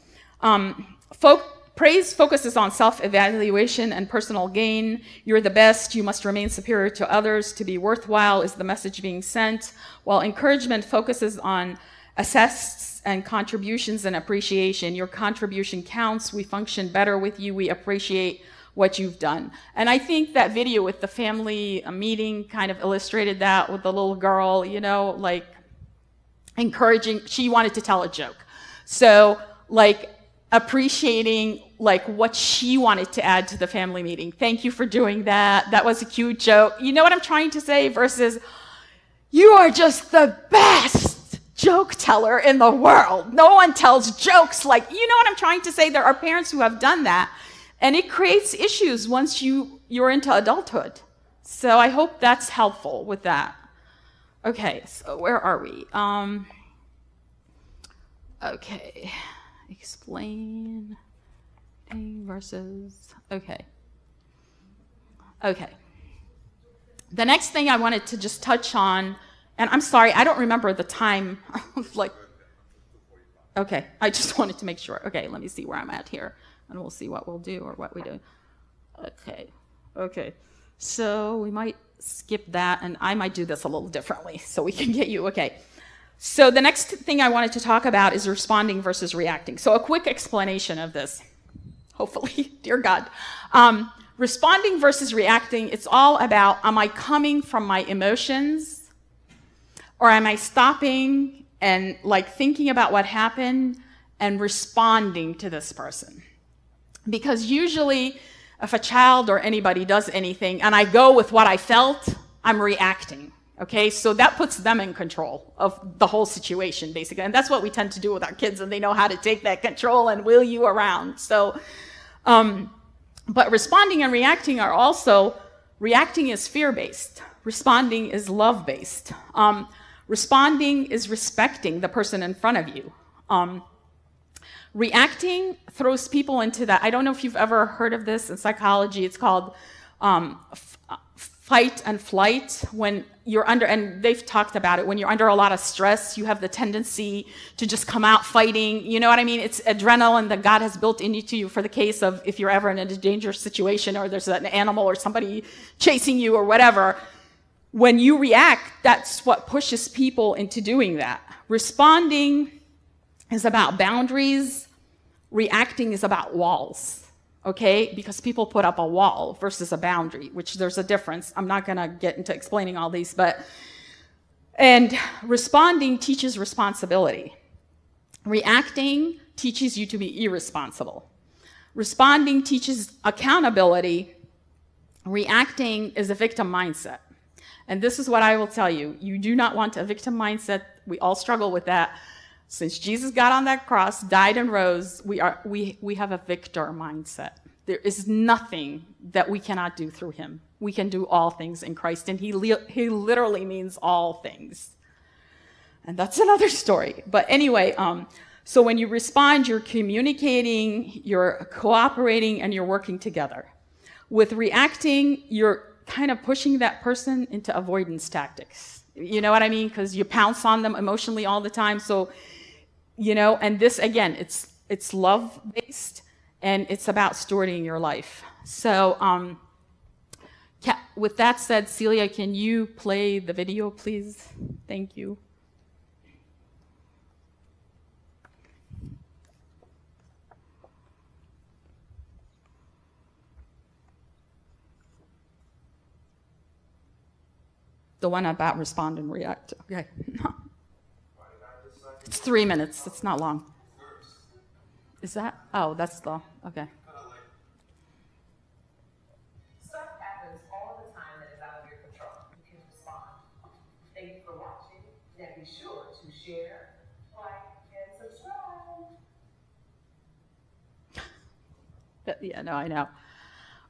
Um, folk, praise focuses on self-evaluation and personal gain. You're the best. You must remain superior to others. To be worthwhile is the message being sent. While encouragement focuses on assess and contributions and appreciation. Your contribution counts. We function better with you. We appreciate what you've done. And I think that video with the family uh, meeting kind of illustrated that with the little girl, you know, like encouraging, she wanted to tell a joke. So, like, appreciating like what she wanted to add to the family meeting. Thank you for doing that. That was a cute joke. You know what I'm trying to say versus you are just the best joke teller in the world. No one tells jokes like, you know what I'm trying to say? There are parents who have done that and it creates issues once you you're into adulthood. So I hope that's helpful with that. Okay, so where are we? Um, okay, explain versus, okay. Okay. The next thing I wanted to just touch on, and I'm sorry, I don't remember the time, like, okay, I just [laughs] wanted to make sure. Okay, let me see where I'm at here, and we'll see what we'll do or what we do. Okay, okay. So we might skip that, and I might do this a little differently so we can get you, okay. So the next thing I wanted to talk about is responding versus reacting. So a quick explanation of this, hopefully, [laughs] dear God. Um, responding versus reacting, it's all about, am I coming from my emotions? Or am I stopping and like thinking about what happened and responding to this person? Because usually if a child or anybody does anything and I go with what I felt, I'm reacting. Okay, so that puts them in control of the whole situation, basically. And that's what we tend to do with our kids, and they know how to take that control and wheel you around. So, um, but responding and reacting are also reacting is fear based, responding is love based. Um, responding is respecting the person in front of you. Um, Reacting throws people into that. I don't know if you've ever heard of this in psychology. It's called um, fight and flight. When you're under, and they've talked about it, when you're under a lot of stress, you have the tendency to just come out fighting. You know what I mean? It's adrenaline that God has built into you for the case of if you're ever in a dangerous situation or there's an animal or somebody chasing you or whatever. When you react, that's what pushes people into doing that. Responding is about boundaries, reacting is about walls, okay? Because people put up a wall versus a boundary, which there's a difference. I'm not gonna get into explaining all these, but, and responding teaches responsibility. Reacting teaches you to be irresponsible. Responding teaches accountability. Reacting is a victim mindset. And this is what I will tell you. You do not want a victim mindset. We all struggle with that. Since Jesus got on that cross, died and rose, we, are, we, we have a victor mindset. There is nothing that we cannot do through him. We can do all things in Christ, and he, li- he literally means all things. And that's another [laughs] story. But anyway, um, so when you respond, you're communicating, you're cooperating, and you're working together. With reacting, you're kind of pushing that person into avoidance tactics. You know what I mean? Because you pounce on them emotionally all the time. So you know, and this again, it's it's love based and it's about stewarding your life. So, um, with that said, Celia, can you play the video, please? Thank you. The one about respond and react. Okay. [laughs] It's three minutes. It's not long. Is that? Oh, that's the. Okay. Stuff happens all the time that is out of your control. You can respond. Thank you for watching. Now be sure to share, like, and subscribe. yeah, no, I know.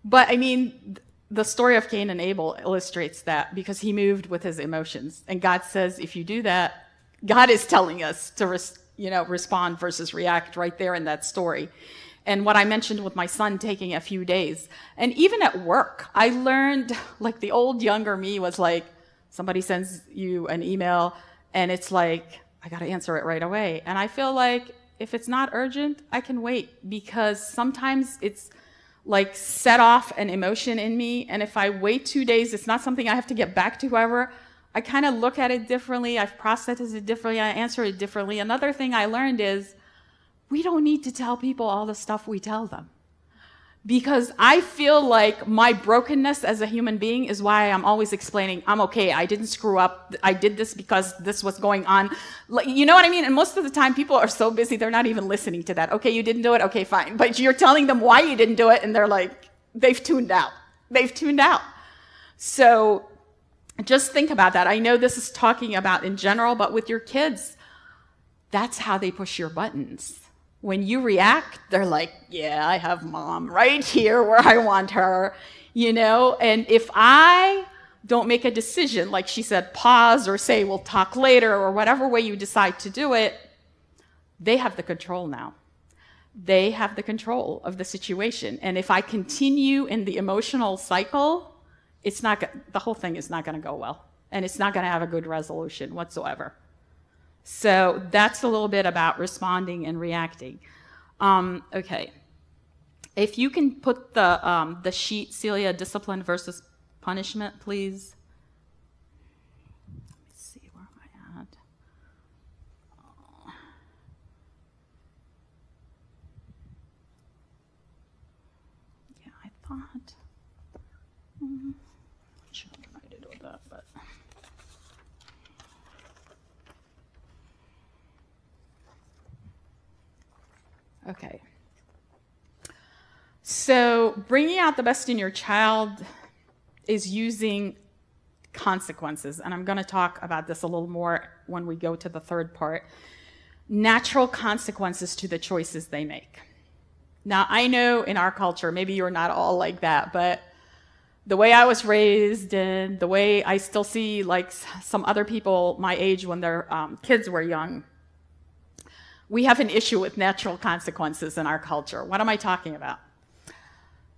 But I mean, the story of Cain and Abel illustrates that because he moved with his emotions. And God says, if you do that, God is telling us to, res, you know, respond versus react right there in that story. And what I mentioned with my son taking a few days. And even at work, I learned, [laughs] like the old younger me was like, somebody sends you an email and it's like, I got to answer it right away. And I feel like if it's not urgent, I can wait because sometimes it's like set off an emotion in me. And if I wait two days, it's not something I have to get back to whoever. I kind of look at it differently. I've processed it differently. I answer it differently. Another thing I learned is we don't need to tell people all the stuff we tell them. because I feel like my brokenness as a human being is why I'm always explaining, I'm okay, I didn't screw up, I did this because this was going on. You know what I mean? And most of the time, people are so busy, they're not even listening to that. Okay, you didn't do it, okay, fine. But you're telling them why you didn't do it, and they're like, they've tuned out. They've tuned out. So just think about that. I know this is talking about in general, but with your kids, that's how they push your buttons when you react, they're like, yeah, I have mom right here where I want her, you know? And if I don't make a decision, like she said, pause or say, we'll talk later, or whatever way you decide to do it, they have the control now. They have the control of the situation. And if I continue in the emotional cycle, it's not, the whole thing is not going to go well. And it's not going to have a good resolution whatsoever. So that's a little bit about responding and reacting. Um, okay. If you can put the, um, the sheet, Celia, discipline versus punishment, please. Let me see, where am I at? Yeah, I thought. Mm-hmm. Sure, I did with that, but. Okay. So, bringing out the best in your child is using consequences. And I'm going to talk about this a little more when we go to the third part. Natural consequences to the choices they make. Now, I know in our culture, maybe you're not all like that, but the way I was raised and the way I still see like some other people my age when their um, kids were young, we have an issue with natural consequences in our culture. What am I talking about?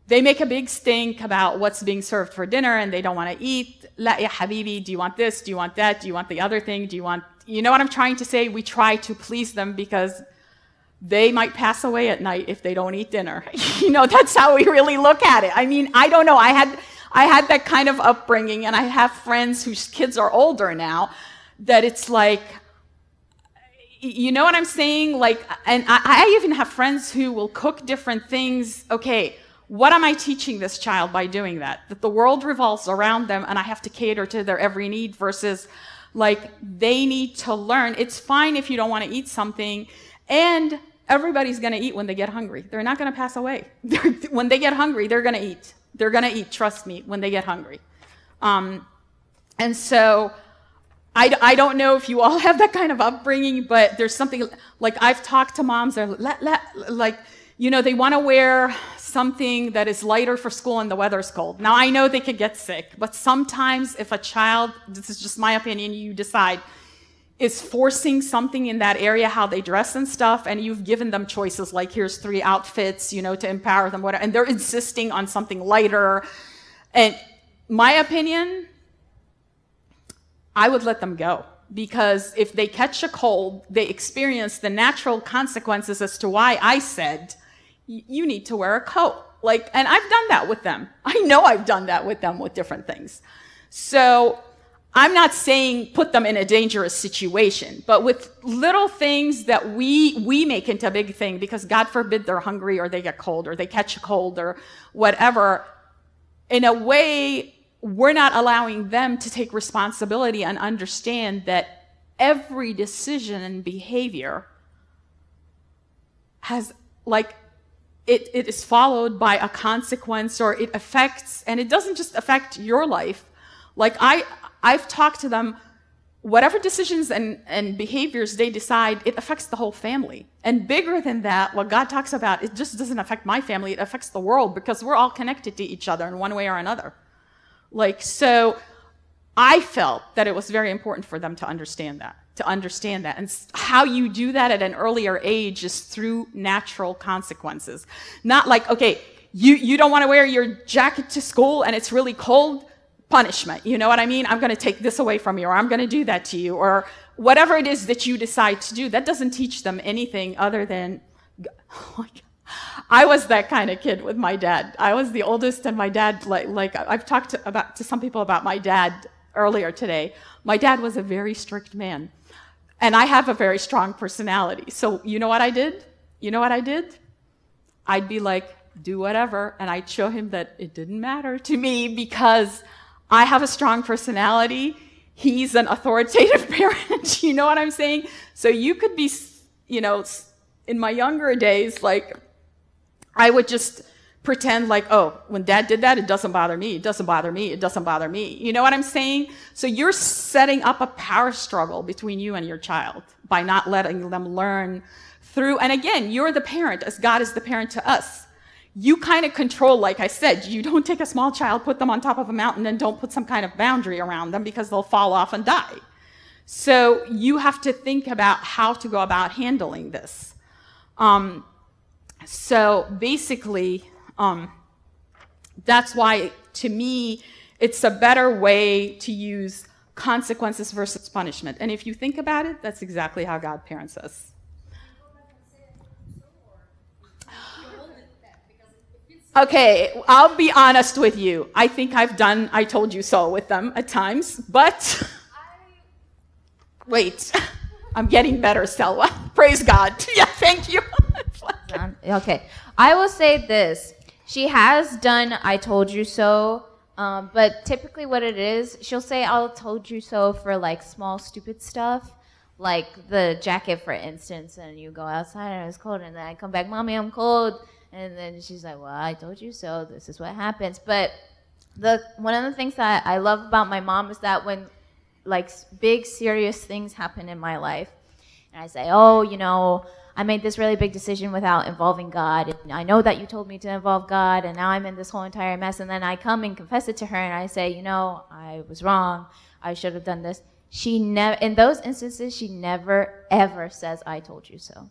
They make a big stink about what's being served for dinner and they don't want to eat. La ya habibi, do you want this? Do you want that? Do you want the other thing? Do you want, you know what I'm trying to say? We try to please them because they might pass away at night if they don't eat dinner. [laughs] you know, that's how we really look at it. I mean, I don't know. I had, I had that kind of upbringing and I have friends whose kids are older now that it's like, you know what I'm saying? Like, and I, I, even have friends who will cook different things. Okay, what am I teaching this child by doing that? That the world revolves around them and I have to cater to their every need versus like they need to learn. It's fine if you don't want to eat something and everybody's going to eat when they get hungry. They're not going to pass away. [laughs] when they get hungry, they're going to eat. They're going to eat, trust me, when they get hungry. Um, and so, I, I don't know if you all [laughs] have that kind of upbringing, but there's something like I've talked to moms that let, like, you know, they want to wear something that is lighter for school and the weather's cold. Now, I know they could get sick, but sometimes if a child, this is just my opinion, you decide, is forcing something in that area, how they dress and stuff, and you've given them choices like here's three outfits, you know, to empower them, whatever, and they're insisting on something lighter. And my opinion, I would let them go because if they catch a cold, they experience the natural consequences as to why I said, you need to wear a coat. Like, and I've done that with them. [laughs] I know I've done that with them with different things. So I'm not saying put them in a dangerous situation, but with little things that we, we make into a big thing because God forbid they're hungry or they get cold or they catch a cold or whatever, in a way, we're not allowing them to take responsibility and understand that every decision and behavior has like it, it is followed by a consequence or it affects and it doesn't just affect your life. Like i i've talked to them whatever decisions and, and behaviors they decide it affects the whole family. And bigger than that what god talks about it just doesn't affect my family it affects the world because we're all connected to each other in one way or another like, so I felt that it was very important for them to understand that, to understand that. And how you do that at an earlier age is through natural consequences. Not like, okay, you, you don't want to wear your jacket to school and it's really cold, punishment. You know what I mean? I'm going to take this away from you, or I'm going to do that to you, or whatever it is that you decide to do. That doesn't teach them anything other than, oh [laughs] I was that kind of kid with my dad. I was the oldest, and my dad, like, like I've talked to, about to some people about my dad earlier today. My dad was a very strict man, and I have a very strong personality. So you know what I did? You know what I did? I'd be like, do whatever. And I'd show him that it didn't matter to me because I have a strong personality. He's an authoritative [laughs] parent. you know what I'm saying? So you could be, you know, in my younger days, like, I would just pretend like, oh, when dad did that, it doesn't bother me. It doesn't bother me. It doesn't bother me. You know what I'm saying? So you're setting up a power struggle between you and your child by not letting them learn through. And again, you're the parent as God is the parent to us. You kind of control, like I said, you don't take a small child, put them on top of a mountain, and don't put some kind of boundary around them because they'll fall off and die. So you have to think about how to go about handling this. Um, so basically, um, that's why, to me, it's a better way to use consequences versus punishment. And if you think about it, that's exactly how God parents us. Okay, I'll be honest with you. I think I've done I told you so with them at times, but [laughs] wait, [laughs] I'm getting better, Selwa. [laughs] Praise God. Yeah, thank you. Okay, I will say this. She has done I told you so, um, but typically what it is, she'll say I told you so for like small stupid stuff, like the jacket for instance, and you go outside and it's cold, and then I come back, mommy, I'm cold and then she's like, "Well, I told you so. This is what happens." But the one of the things that I love about my mom is that when like big serious things happen in my life, and I say, "Oh, you know, I made this really big decision without involving God. And I know that you told me to involve God, and now I'm in this whole entire mess." And then I come and confess it to her, and I say, "You know, I was wrong. I should have done this." She never, in those instances, she never ever says, "I told you so."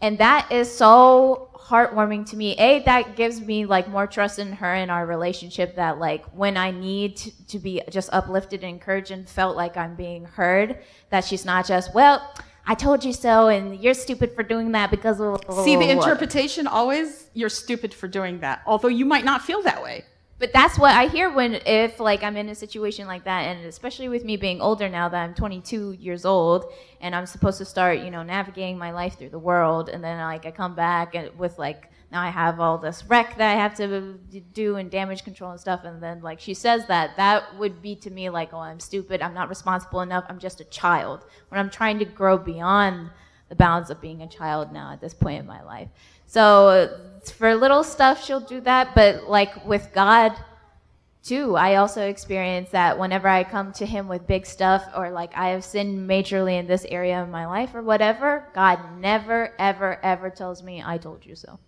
And that is so heartwarming to me. A, that gives me like more trust in her and our relationship that like when I need to, to be just uplifted and encouraged and felt like I'm being heard, that she's not just, well, I told you so, and you're stupid for doing that because of. See, the interpretation always, you're stupid for doing that, although you might not feel that way but that's what I hear when if like I'm in a situation like that, and especially with me being older now that I'm 22 years old, and I'm supposed to start, you know, navigating my life through the world, and then like I come back and with like now I have all this wreck that I have to do and damage control and stuff, and then like she says that that would be to me like, oh, I'm stupid, I'm not responsible enough, I'm just a child. When I'm trying to grow beyond the bounds of being a child now at this point in my life. So for little stuff, she'll do that. But like with God, too, I also experience that whenever I come to Him with big stuff or like I have sinned majorly in this area of my life or whatever, God never, ever, ever tells me, I told you so.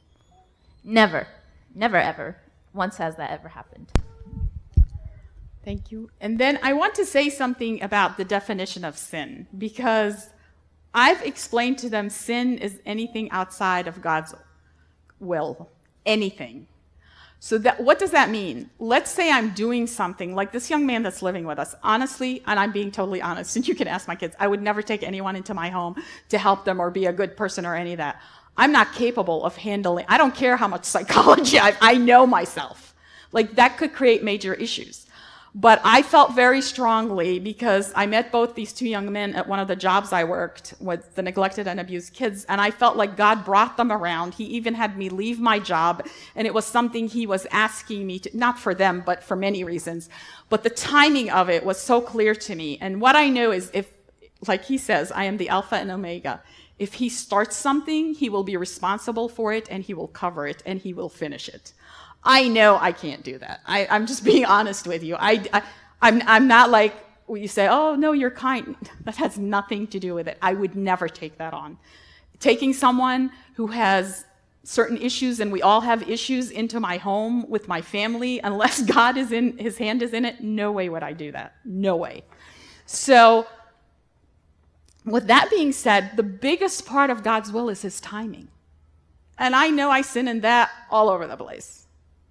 Never. Never, ever. Once has that ever happened. Thank you. And then I want to say something about the definition of sin because I've explained to them sin is anything outside of God's will, anything. So that, what does that mean? Let's say I'm doing something like this young man that's living with us. Honestly, and I'm being totally honest, [laughs] and you can ask my kids, I would never take anyone into my home to help them or be a good person or any of that. I'm not capable of handling, I don't care how much psychology [laughs] I, I know myself. Like that could create major issues. But I felt very strongly because I met both these two young men at one of the jobs I worked with the neglected and abused kids, and I felt like God brought them around. He even had me leave my job, and it was something He was asking me to, not for them, but for many reasons. But the timing of it was so clear to me. And what I know is if, like He says, I am the Alpha and Omega. If He starts something, He will be responsible for it, and He will cover it, and He will finish it. I know I can't do that. I, am just being [laughs] honest with you. I, I, I'm, I'm not like you say, oh, no, you're kind. [laughs] That has nothing to do with it. I would never take that on. Taking someone who has certain issues, and we all have issues, into my home with my family, [laughs] unless God is in, his hand is in it, no way would I do that. No way. So, with that being said, the biggest part of God's will is his timing. And I know I sin in that all over the place.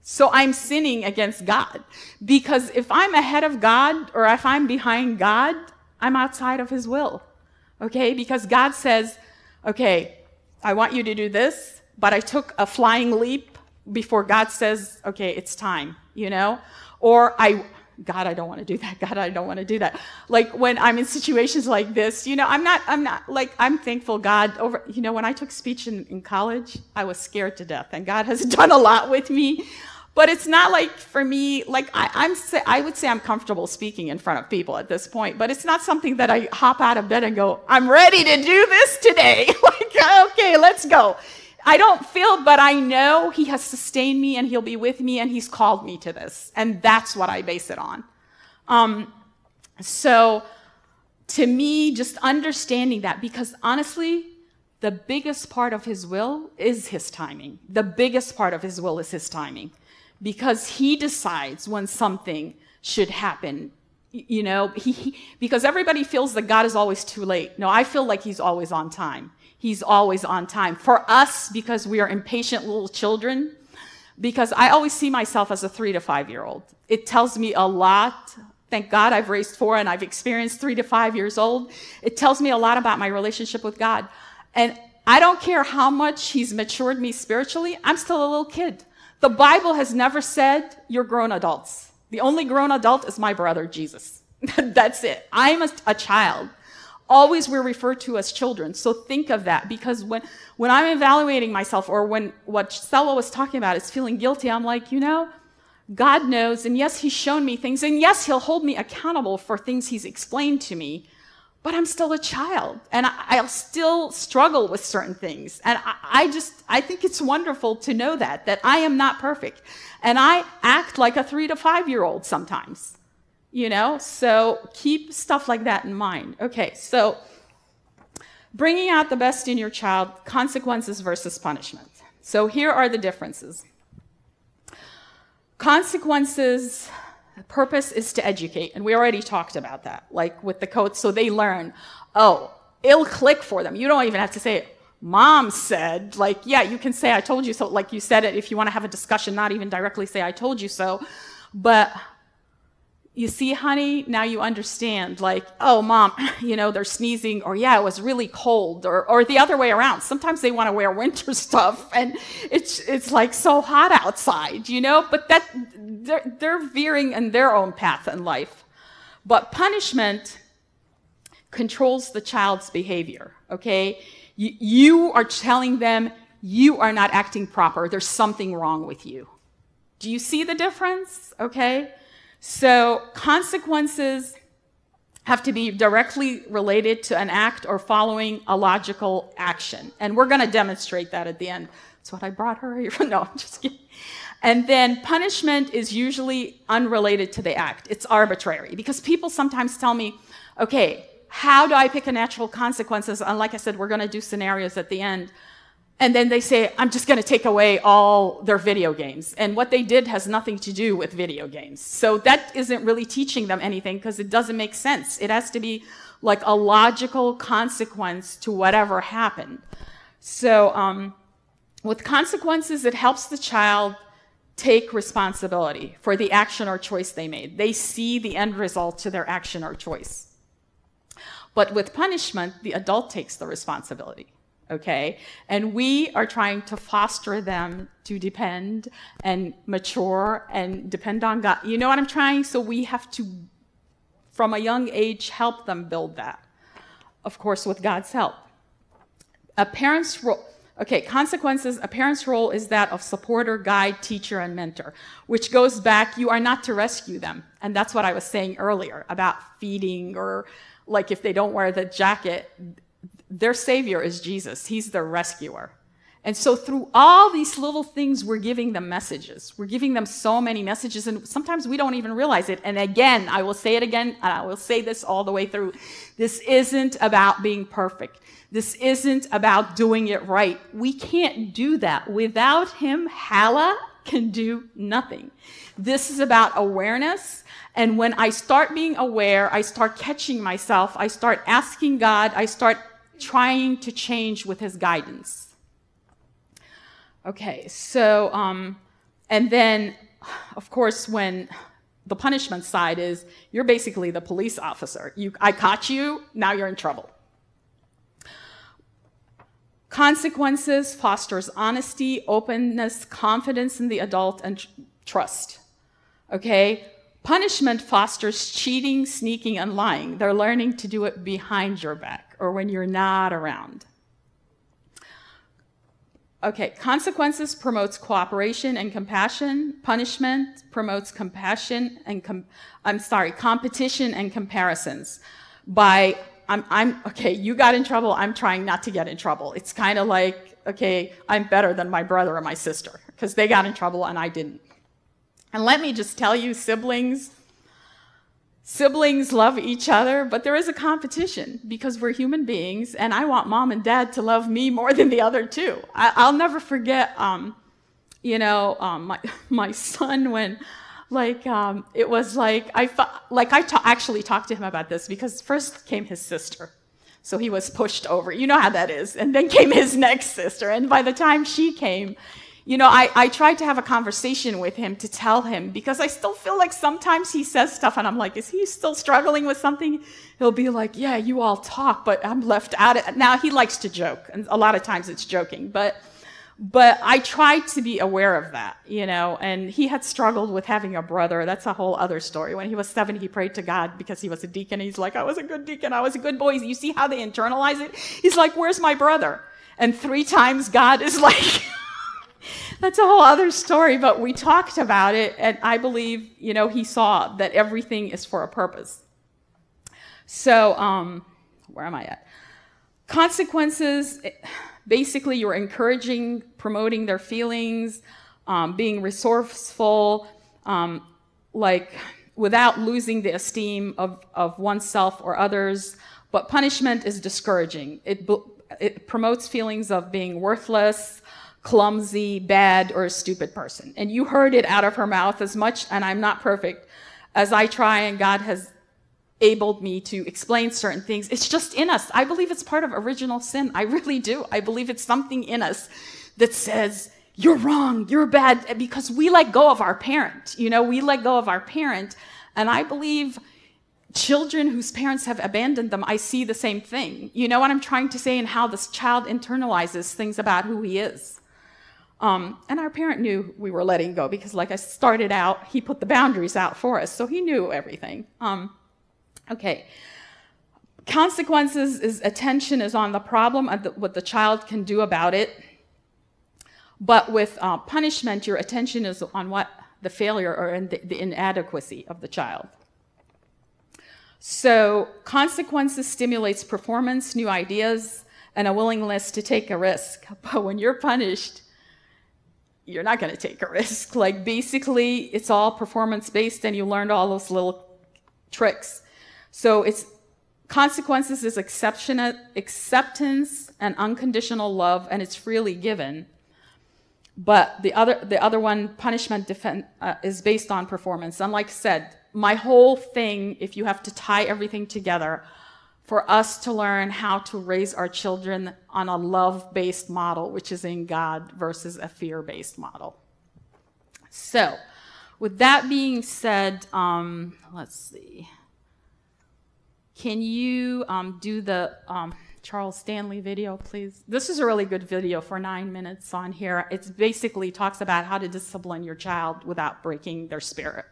So I'm sinning against God. Because if I'm ahead of God or if I'm behind God, I'm outside of his will. Okay? Because God says, okay, I want you to do this, but I took a flying leap before God says, okay, it's time, you know? Or I, God, I don't want to do that. [laughs] God, I don't want to do that. Like when I'm in situations like this, you know, I'm not, I'm not, like, I'm thankful God over, you know, when I took speech in, in college, I was scared to death and God has [laughs] done a lot with me. But it's not like for me, like I, I'm, I would say I'm comfortable speaking in front of people at this point, but it's not something that I hop out of bed and go, I'm ready to do this today. [laughs] like, okay, let's go. I don't feel, but I know He has sustained me and He'll be with me and He's called me to this. And that's what I base it on. Um, so, to me, just understanding that, because honestly, the biggest part of His will is His timing. The biggest part of His will is His timing. Because He decides when something should happen. You know, [laughs] he, he because everybody feels that God is always too late. No, I feel like He's always on time. He's always on time. For us, because we are impatient little children, because I always see myself as a three to five year old. It tells me a lot. Thank God I've raised four and I've experienced three to five years old. It tells me a lot about my relationship with God. And I don't care how much He's matured me spiritually, I'm still a little kid. The Bible has never said you're grown adults. The only grown adult is my brother, Jesus. [laughs] That's it. I'm a, a child always we're referred to as children. So think of that because when, when I'm evaluating myself or when what Stella was talking about is feeling guilty, I'm like, you know, God knows, and yes, He's shown me things, and yes, He'll hold me accountable for things He's explained to me, but I'm still a child, and I, will still struggle with certain things. And I just, I think it's wonderful to know that, that I am not perfect. And I act like a three to five year old sometimes you know? So keep stuff like that in mind. Okay, so bringing out the best in your child, consequences versus punishment. So here are the differences. Consequences, purpose is to educate, and we already talked about that, like with the code, so they learn, oh, it'll click for them. You don't even have to say it. Mom said, like, yeah, you can say I told you so, like you said it if you want to have a discussion, not even directly say I told you so. But you see, honey, now you understand, like, oh, mom, [laughs] you know, they're sneezing, or yeah, it was really cold, or, or the other way around. Sometimes they want to wear winter [laughs] stuff, and it's, it's like so hot outside, you know, but that, they're, they're veering in their own path in life. But punishment controls the child's behavior, okay? You, you are telling them you are not acting proper, there's something wrong with you. Do you see the difference, okay? So consequences have to be directly related to an act or following a logical action. And we're going to demonstrate that at the end. That's what I brought her here. [laughs] no, I'm just kidding. And then punishment is usually unrelated to the act. It's arbitrary because people sometimes tell me, okay, how do I pick a natural consequences? And like I said, we're going to do scenarios at the end. And then they say, I'm just going to take away all their video games. And what they did has nothing to do with video games. So that isn't really teaching them anything because it doesn't make sense. It has to be like a logical consequence to whatever happened. So um, with consequences, it helps the child take responsibility for the action or choice they made. They see the end result to their action or choice. But with punishment, the adult takes the responsibility okay? And we are trying to foster them to depend and mature and depend on God. You know what I'm trying? So we have to, from a young age, help them build that. Of course, with God's help. A parent's role, okay, consequences, a parent's role is that of supporter, guide, teacher, and mentor, which goes back, you are not to rescue them. And that's what I was saying earlier about feeding or like if they don't wear the jacket, their savior is Jesus. He's their rescuer. And so through all these little things, we're giving them messages. We're giving them so many messages, and sometimes we don't even realize it. And again, I will say it again, and I will say this all the way through. This isn't about being perfect. This isn't about doing it right. We can't do that. Without him, Hala can do nothing. This is about awareness. And when I start being aware, I start catching myself, I start asking God, I start trying to change with his guidance. Okay, so, um, and then, of course, when the punishment side is you're basically the police officer. You, I caught you, now you're in trouble. Consequences fosters honesty, openness, confidence in the adult, and tr- trust. Okay? Punishment fosters cheating, sneaking, and lying. They're learning to do it behind your back or when you're not around. Okay, consequences promotes cooperation and compassion. Punishment promotes compassion and com- I'm sorry, competition and comparisons. By I'm, I'm okay. You got in trouble. I'm trying not to get in trouble. It's kind of like okay, I'm better than my brother or my sister because they got in trouble and I didn't. And let me just tell you, siblings, siblings love each other, but there is a competition because we're human beings, and I want mom and dad to love me more than the other two. I, will never forget, um, you know, um, my [laughs] my son when. Like um, it was like I like I ta- actually talked to him about this because first came his sister, so he was pushed over. You know how that is. And then came his [laughs] next sister. And by the time she came, you know, I, I tried to have a conversation with him to tell him because I still feel like sometimes he says stuff and I'm like, is he still struggling with something? He'll be like, yeah, you all talk, but I'm left out. Now he likes to joke and a lot of times it's joking, but, but I tried to be aware of that, you know, and he had struggled with having a brother. That's a whole other story. When he was seven, he prayed to God because he was a deacon. He's like, I was a good deacon. I was a good boy. You see how they internalize it? He's like, where's my brother? And three times God is [laughs] like, that's a whole other story, but we talked about it, and I believe, you know, he saw that everything is for a purpose. So, um, where am I at? Consequences, basically, you're encouraging, promoting their feelings, um, being resourceful, um, like without losing the esteem of, of oneself or others. But punishment is discouraging. It, it promotes feelings of being worthless, clumsy, bad, or a stupid person. And you heard it out of her mouth as much, and I'm not perfect, as I try and God has abled me to explain certain things. It's just in us. I believe it's part of original sin. I really do. I believe it's something in us that says, you're wrong, you're bad, because we let go of our parent. You know, we let go of our parent. And I believe children whose parents have abandoned them, I see the same thing. You know what I'm trying to say, and how this child internalizes things about who he is. Um, and our parent knew we were letting go because, like I started out, he put the boundaries out for us, so he knew everything. Um, okay. Consequences is attention is on the problem the, what the child can do about it. But with uh, punishment, your attention is on what the failure or in the, the inadequacy of the child. So consequences stimulates performance, new ideas, and a willingness to take a risk. [laughs] But when you're punished, you're not going to take a risk. [laughs] Like basically, it's all performance based, and you learned all those little tricks. So it's consequences is acceptance and unconditional love, and it's freely given. But the other, the other one, punishment defend, uh, is based on performance. And like I said, my whole thing, if you have to tie everything together, for us to learn how to raise our children on a love based model, which is in God, versus a fear based model. So, with that being said, um, let's see. Can you um, do the um, Charles Stanley video, please? This is a really good video for nine minutes on here. It basically talks about how to discipline your child without breaking their spirit.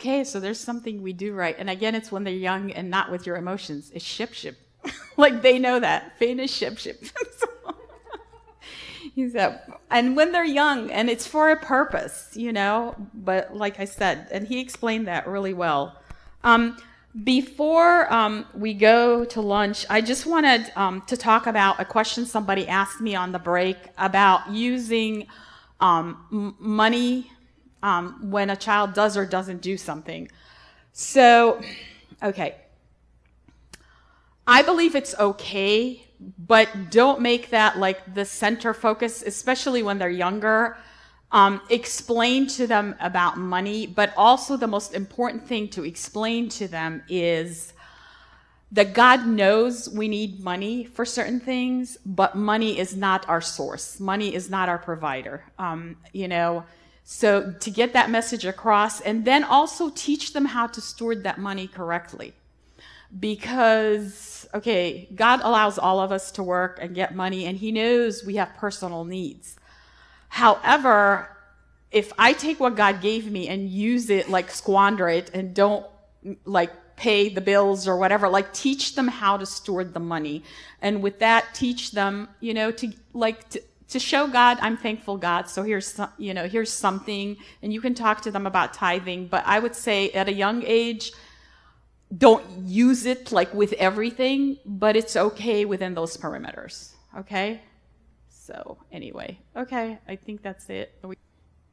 Okay, so there's something we do right. And again, it's when they're young and not with your emotions. It's ship ship. [laughs] like they know that. Fane is ship ship. [laughs] He's up. And when they're young, and it's for a purpose, you know, but like I said, and he explained that really well. Um, before um, we go to lunch, I just wanted um, to talk about a question somebody asked me on the break about using um, money um, when a child does or doesn't do something. So, okay. I believe it's okay, but don't make that like the center focus, especially when they're younger. Um, explain to them about money, but also the most important thing to explain to them is that God knows we need money for certain things, but money is not our source. Money is not our provider. Um, you know, So to get that message across, and then also teach them how to steward that money correctly. Because, okay, God allows all of us to work and get money, and He knows we have personal needs. However, if I take what God gave me and use it, like squander it, and don't like pay the bills or whatever, like teach them how to steward the money. And with that, teach them, you know, to like to, to show God, I'm thankful, God. So here's, some, you know, here's something, and you can talk to them about tithing. But I would say at a young age, don't use it like with everything, but it's okay within those perimeters. Okay. So anyway, okay, I think that's it.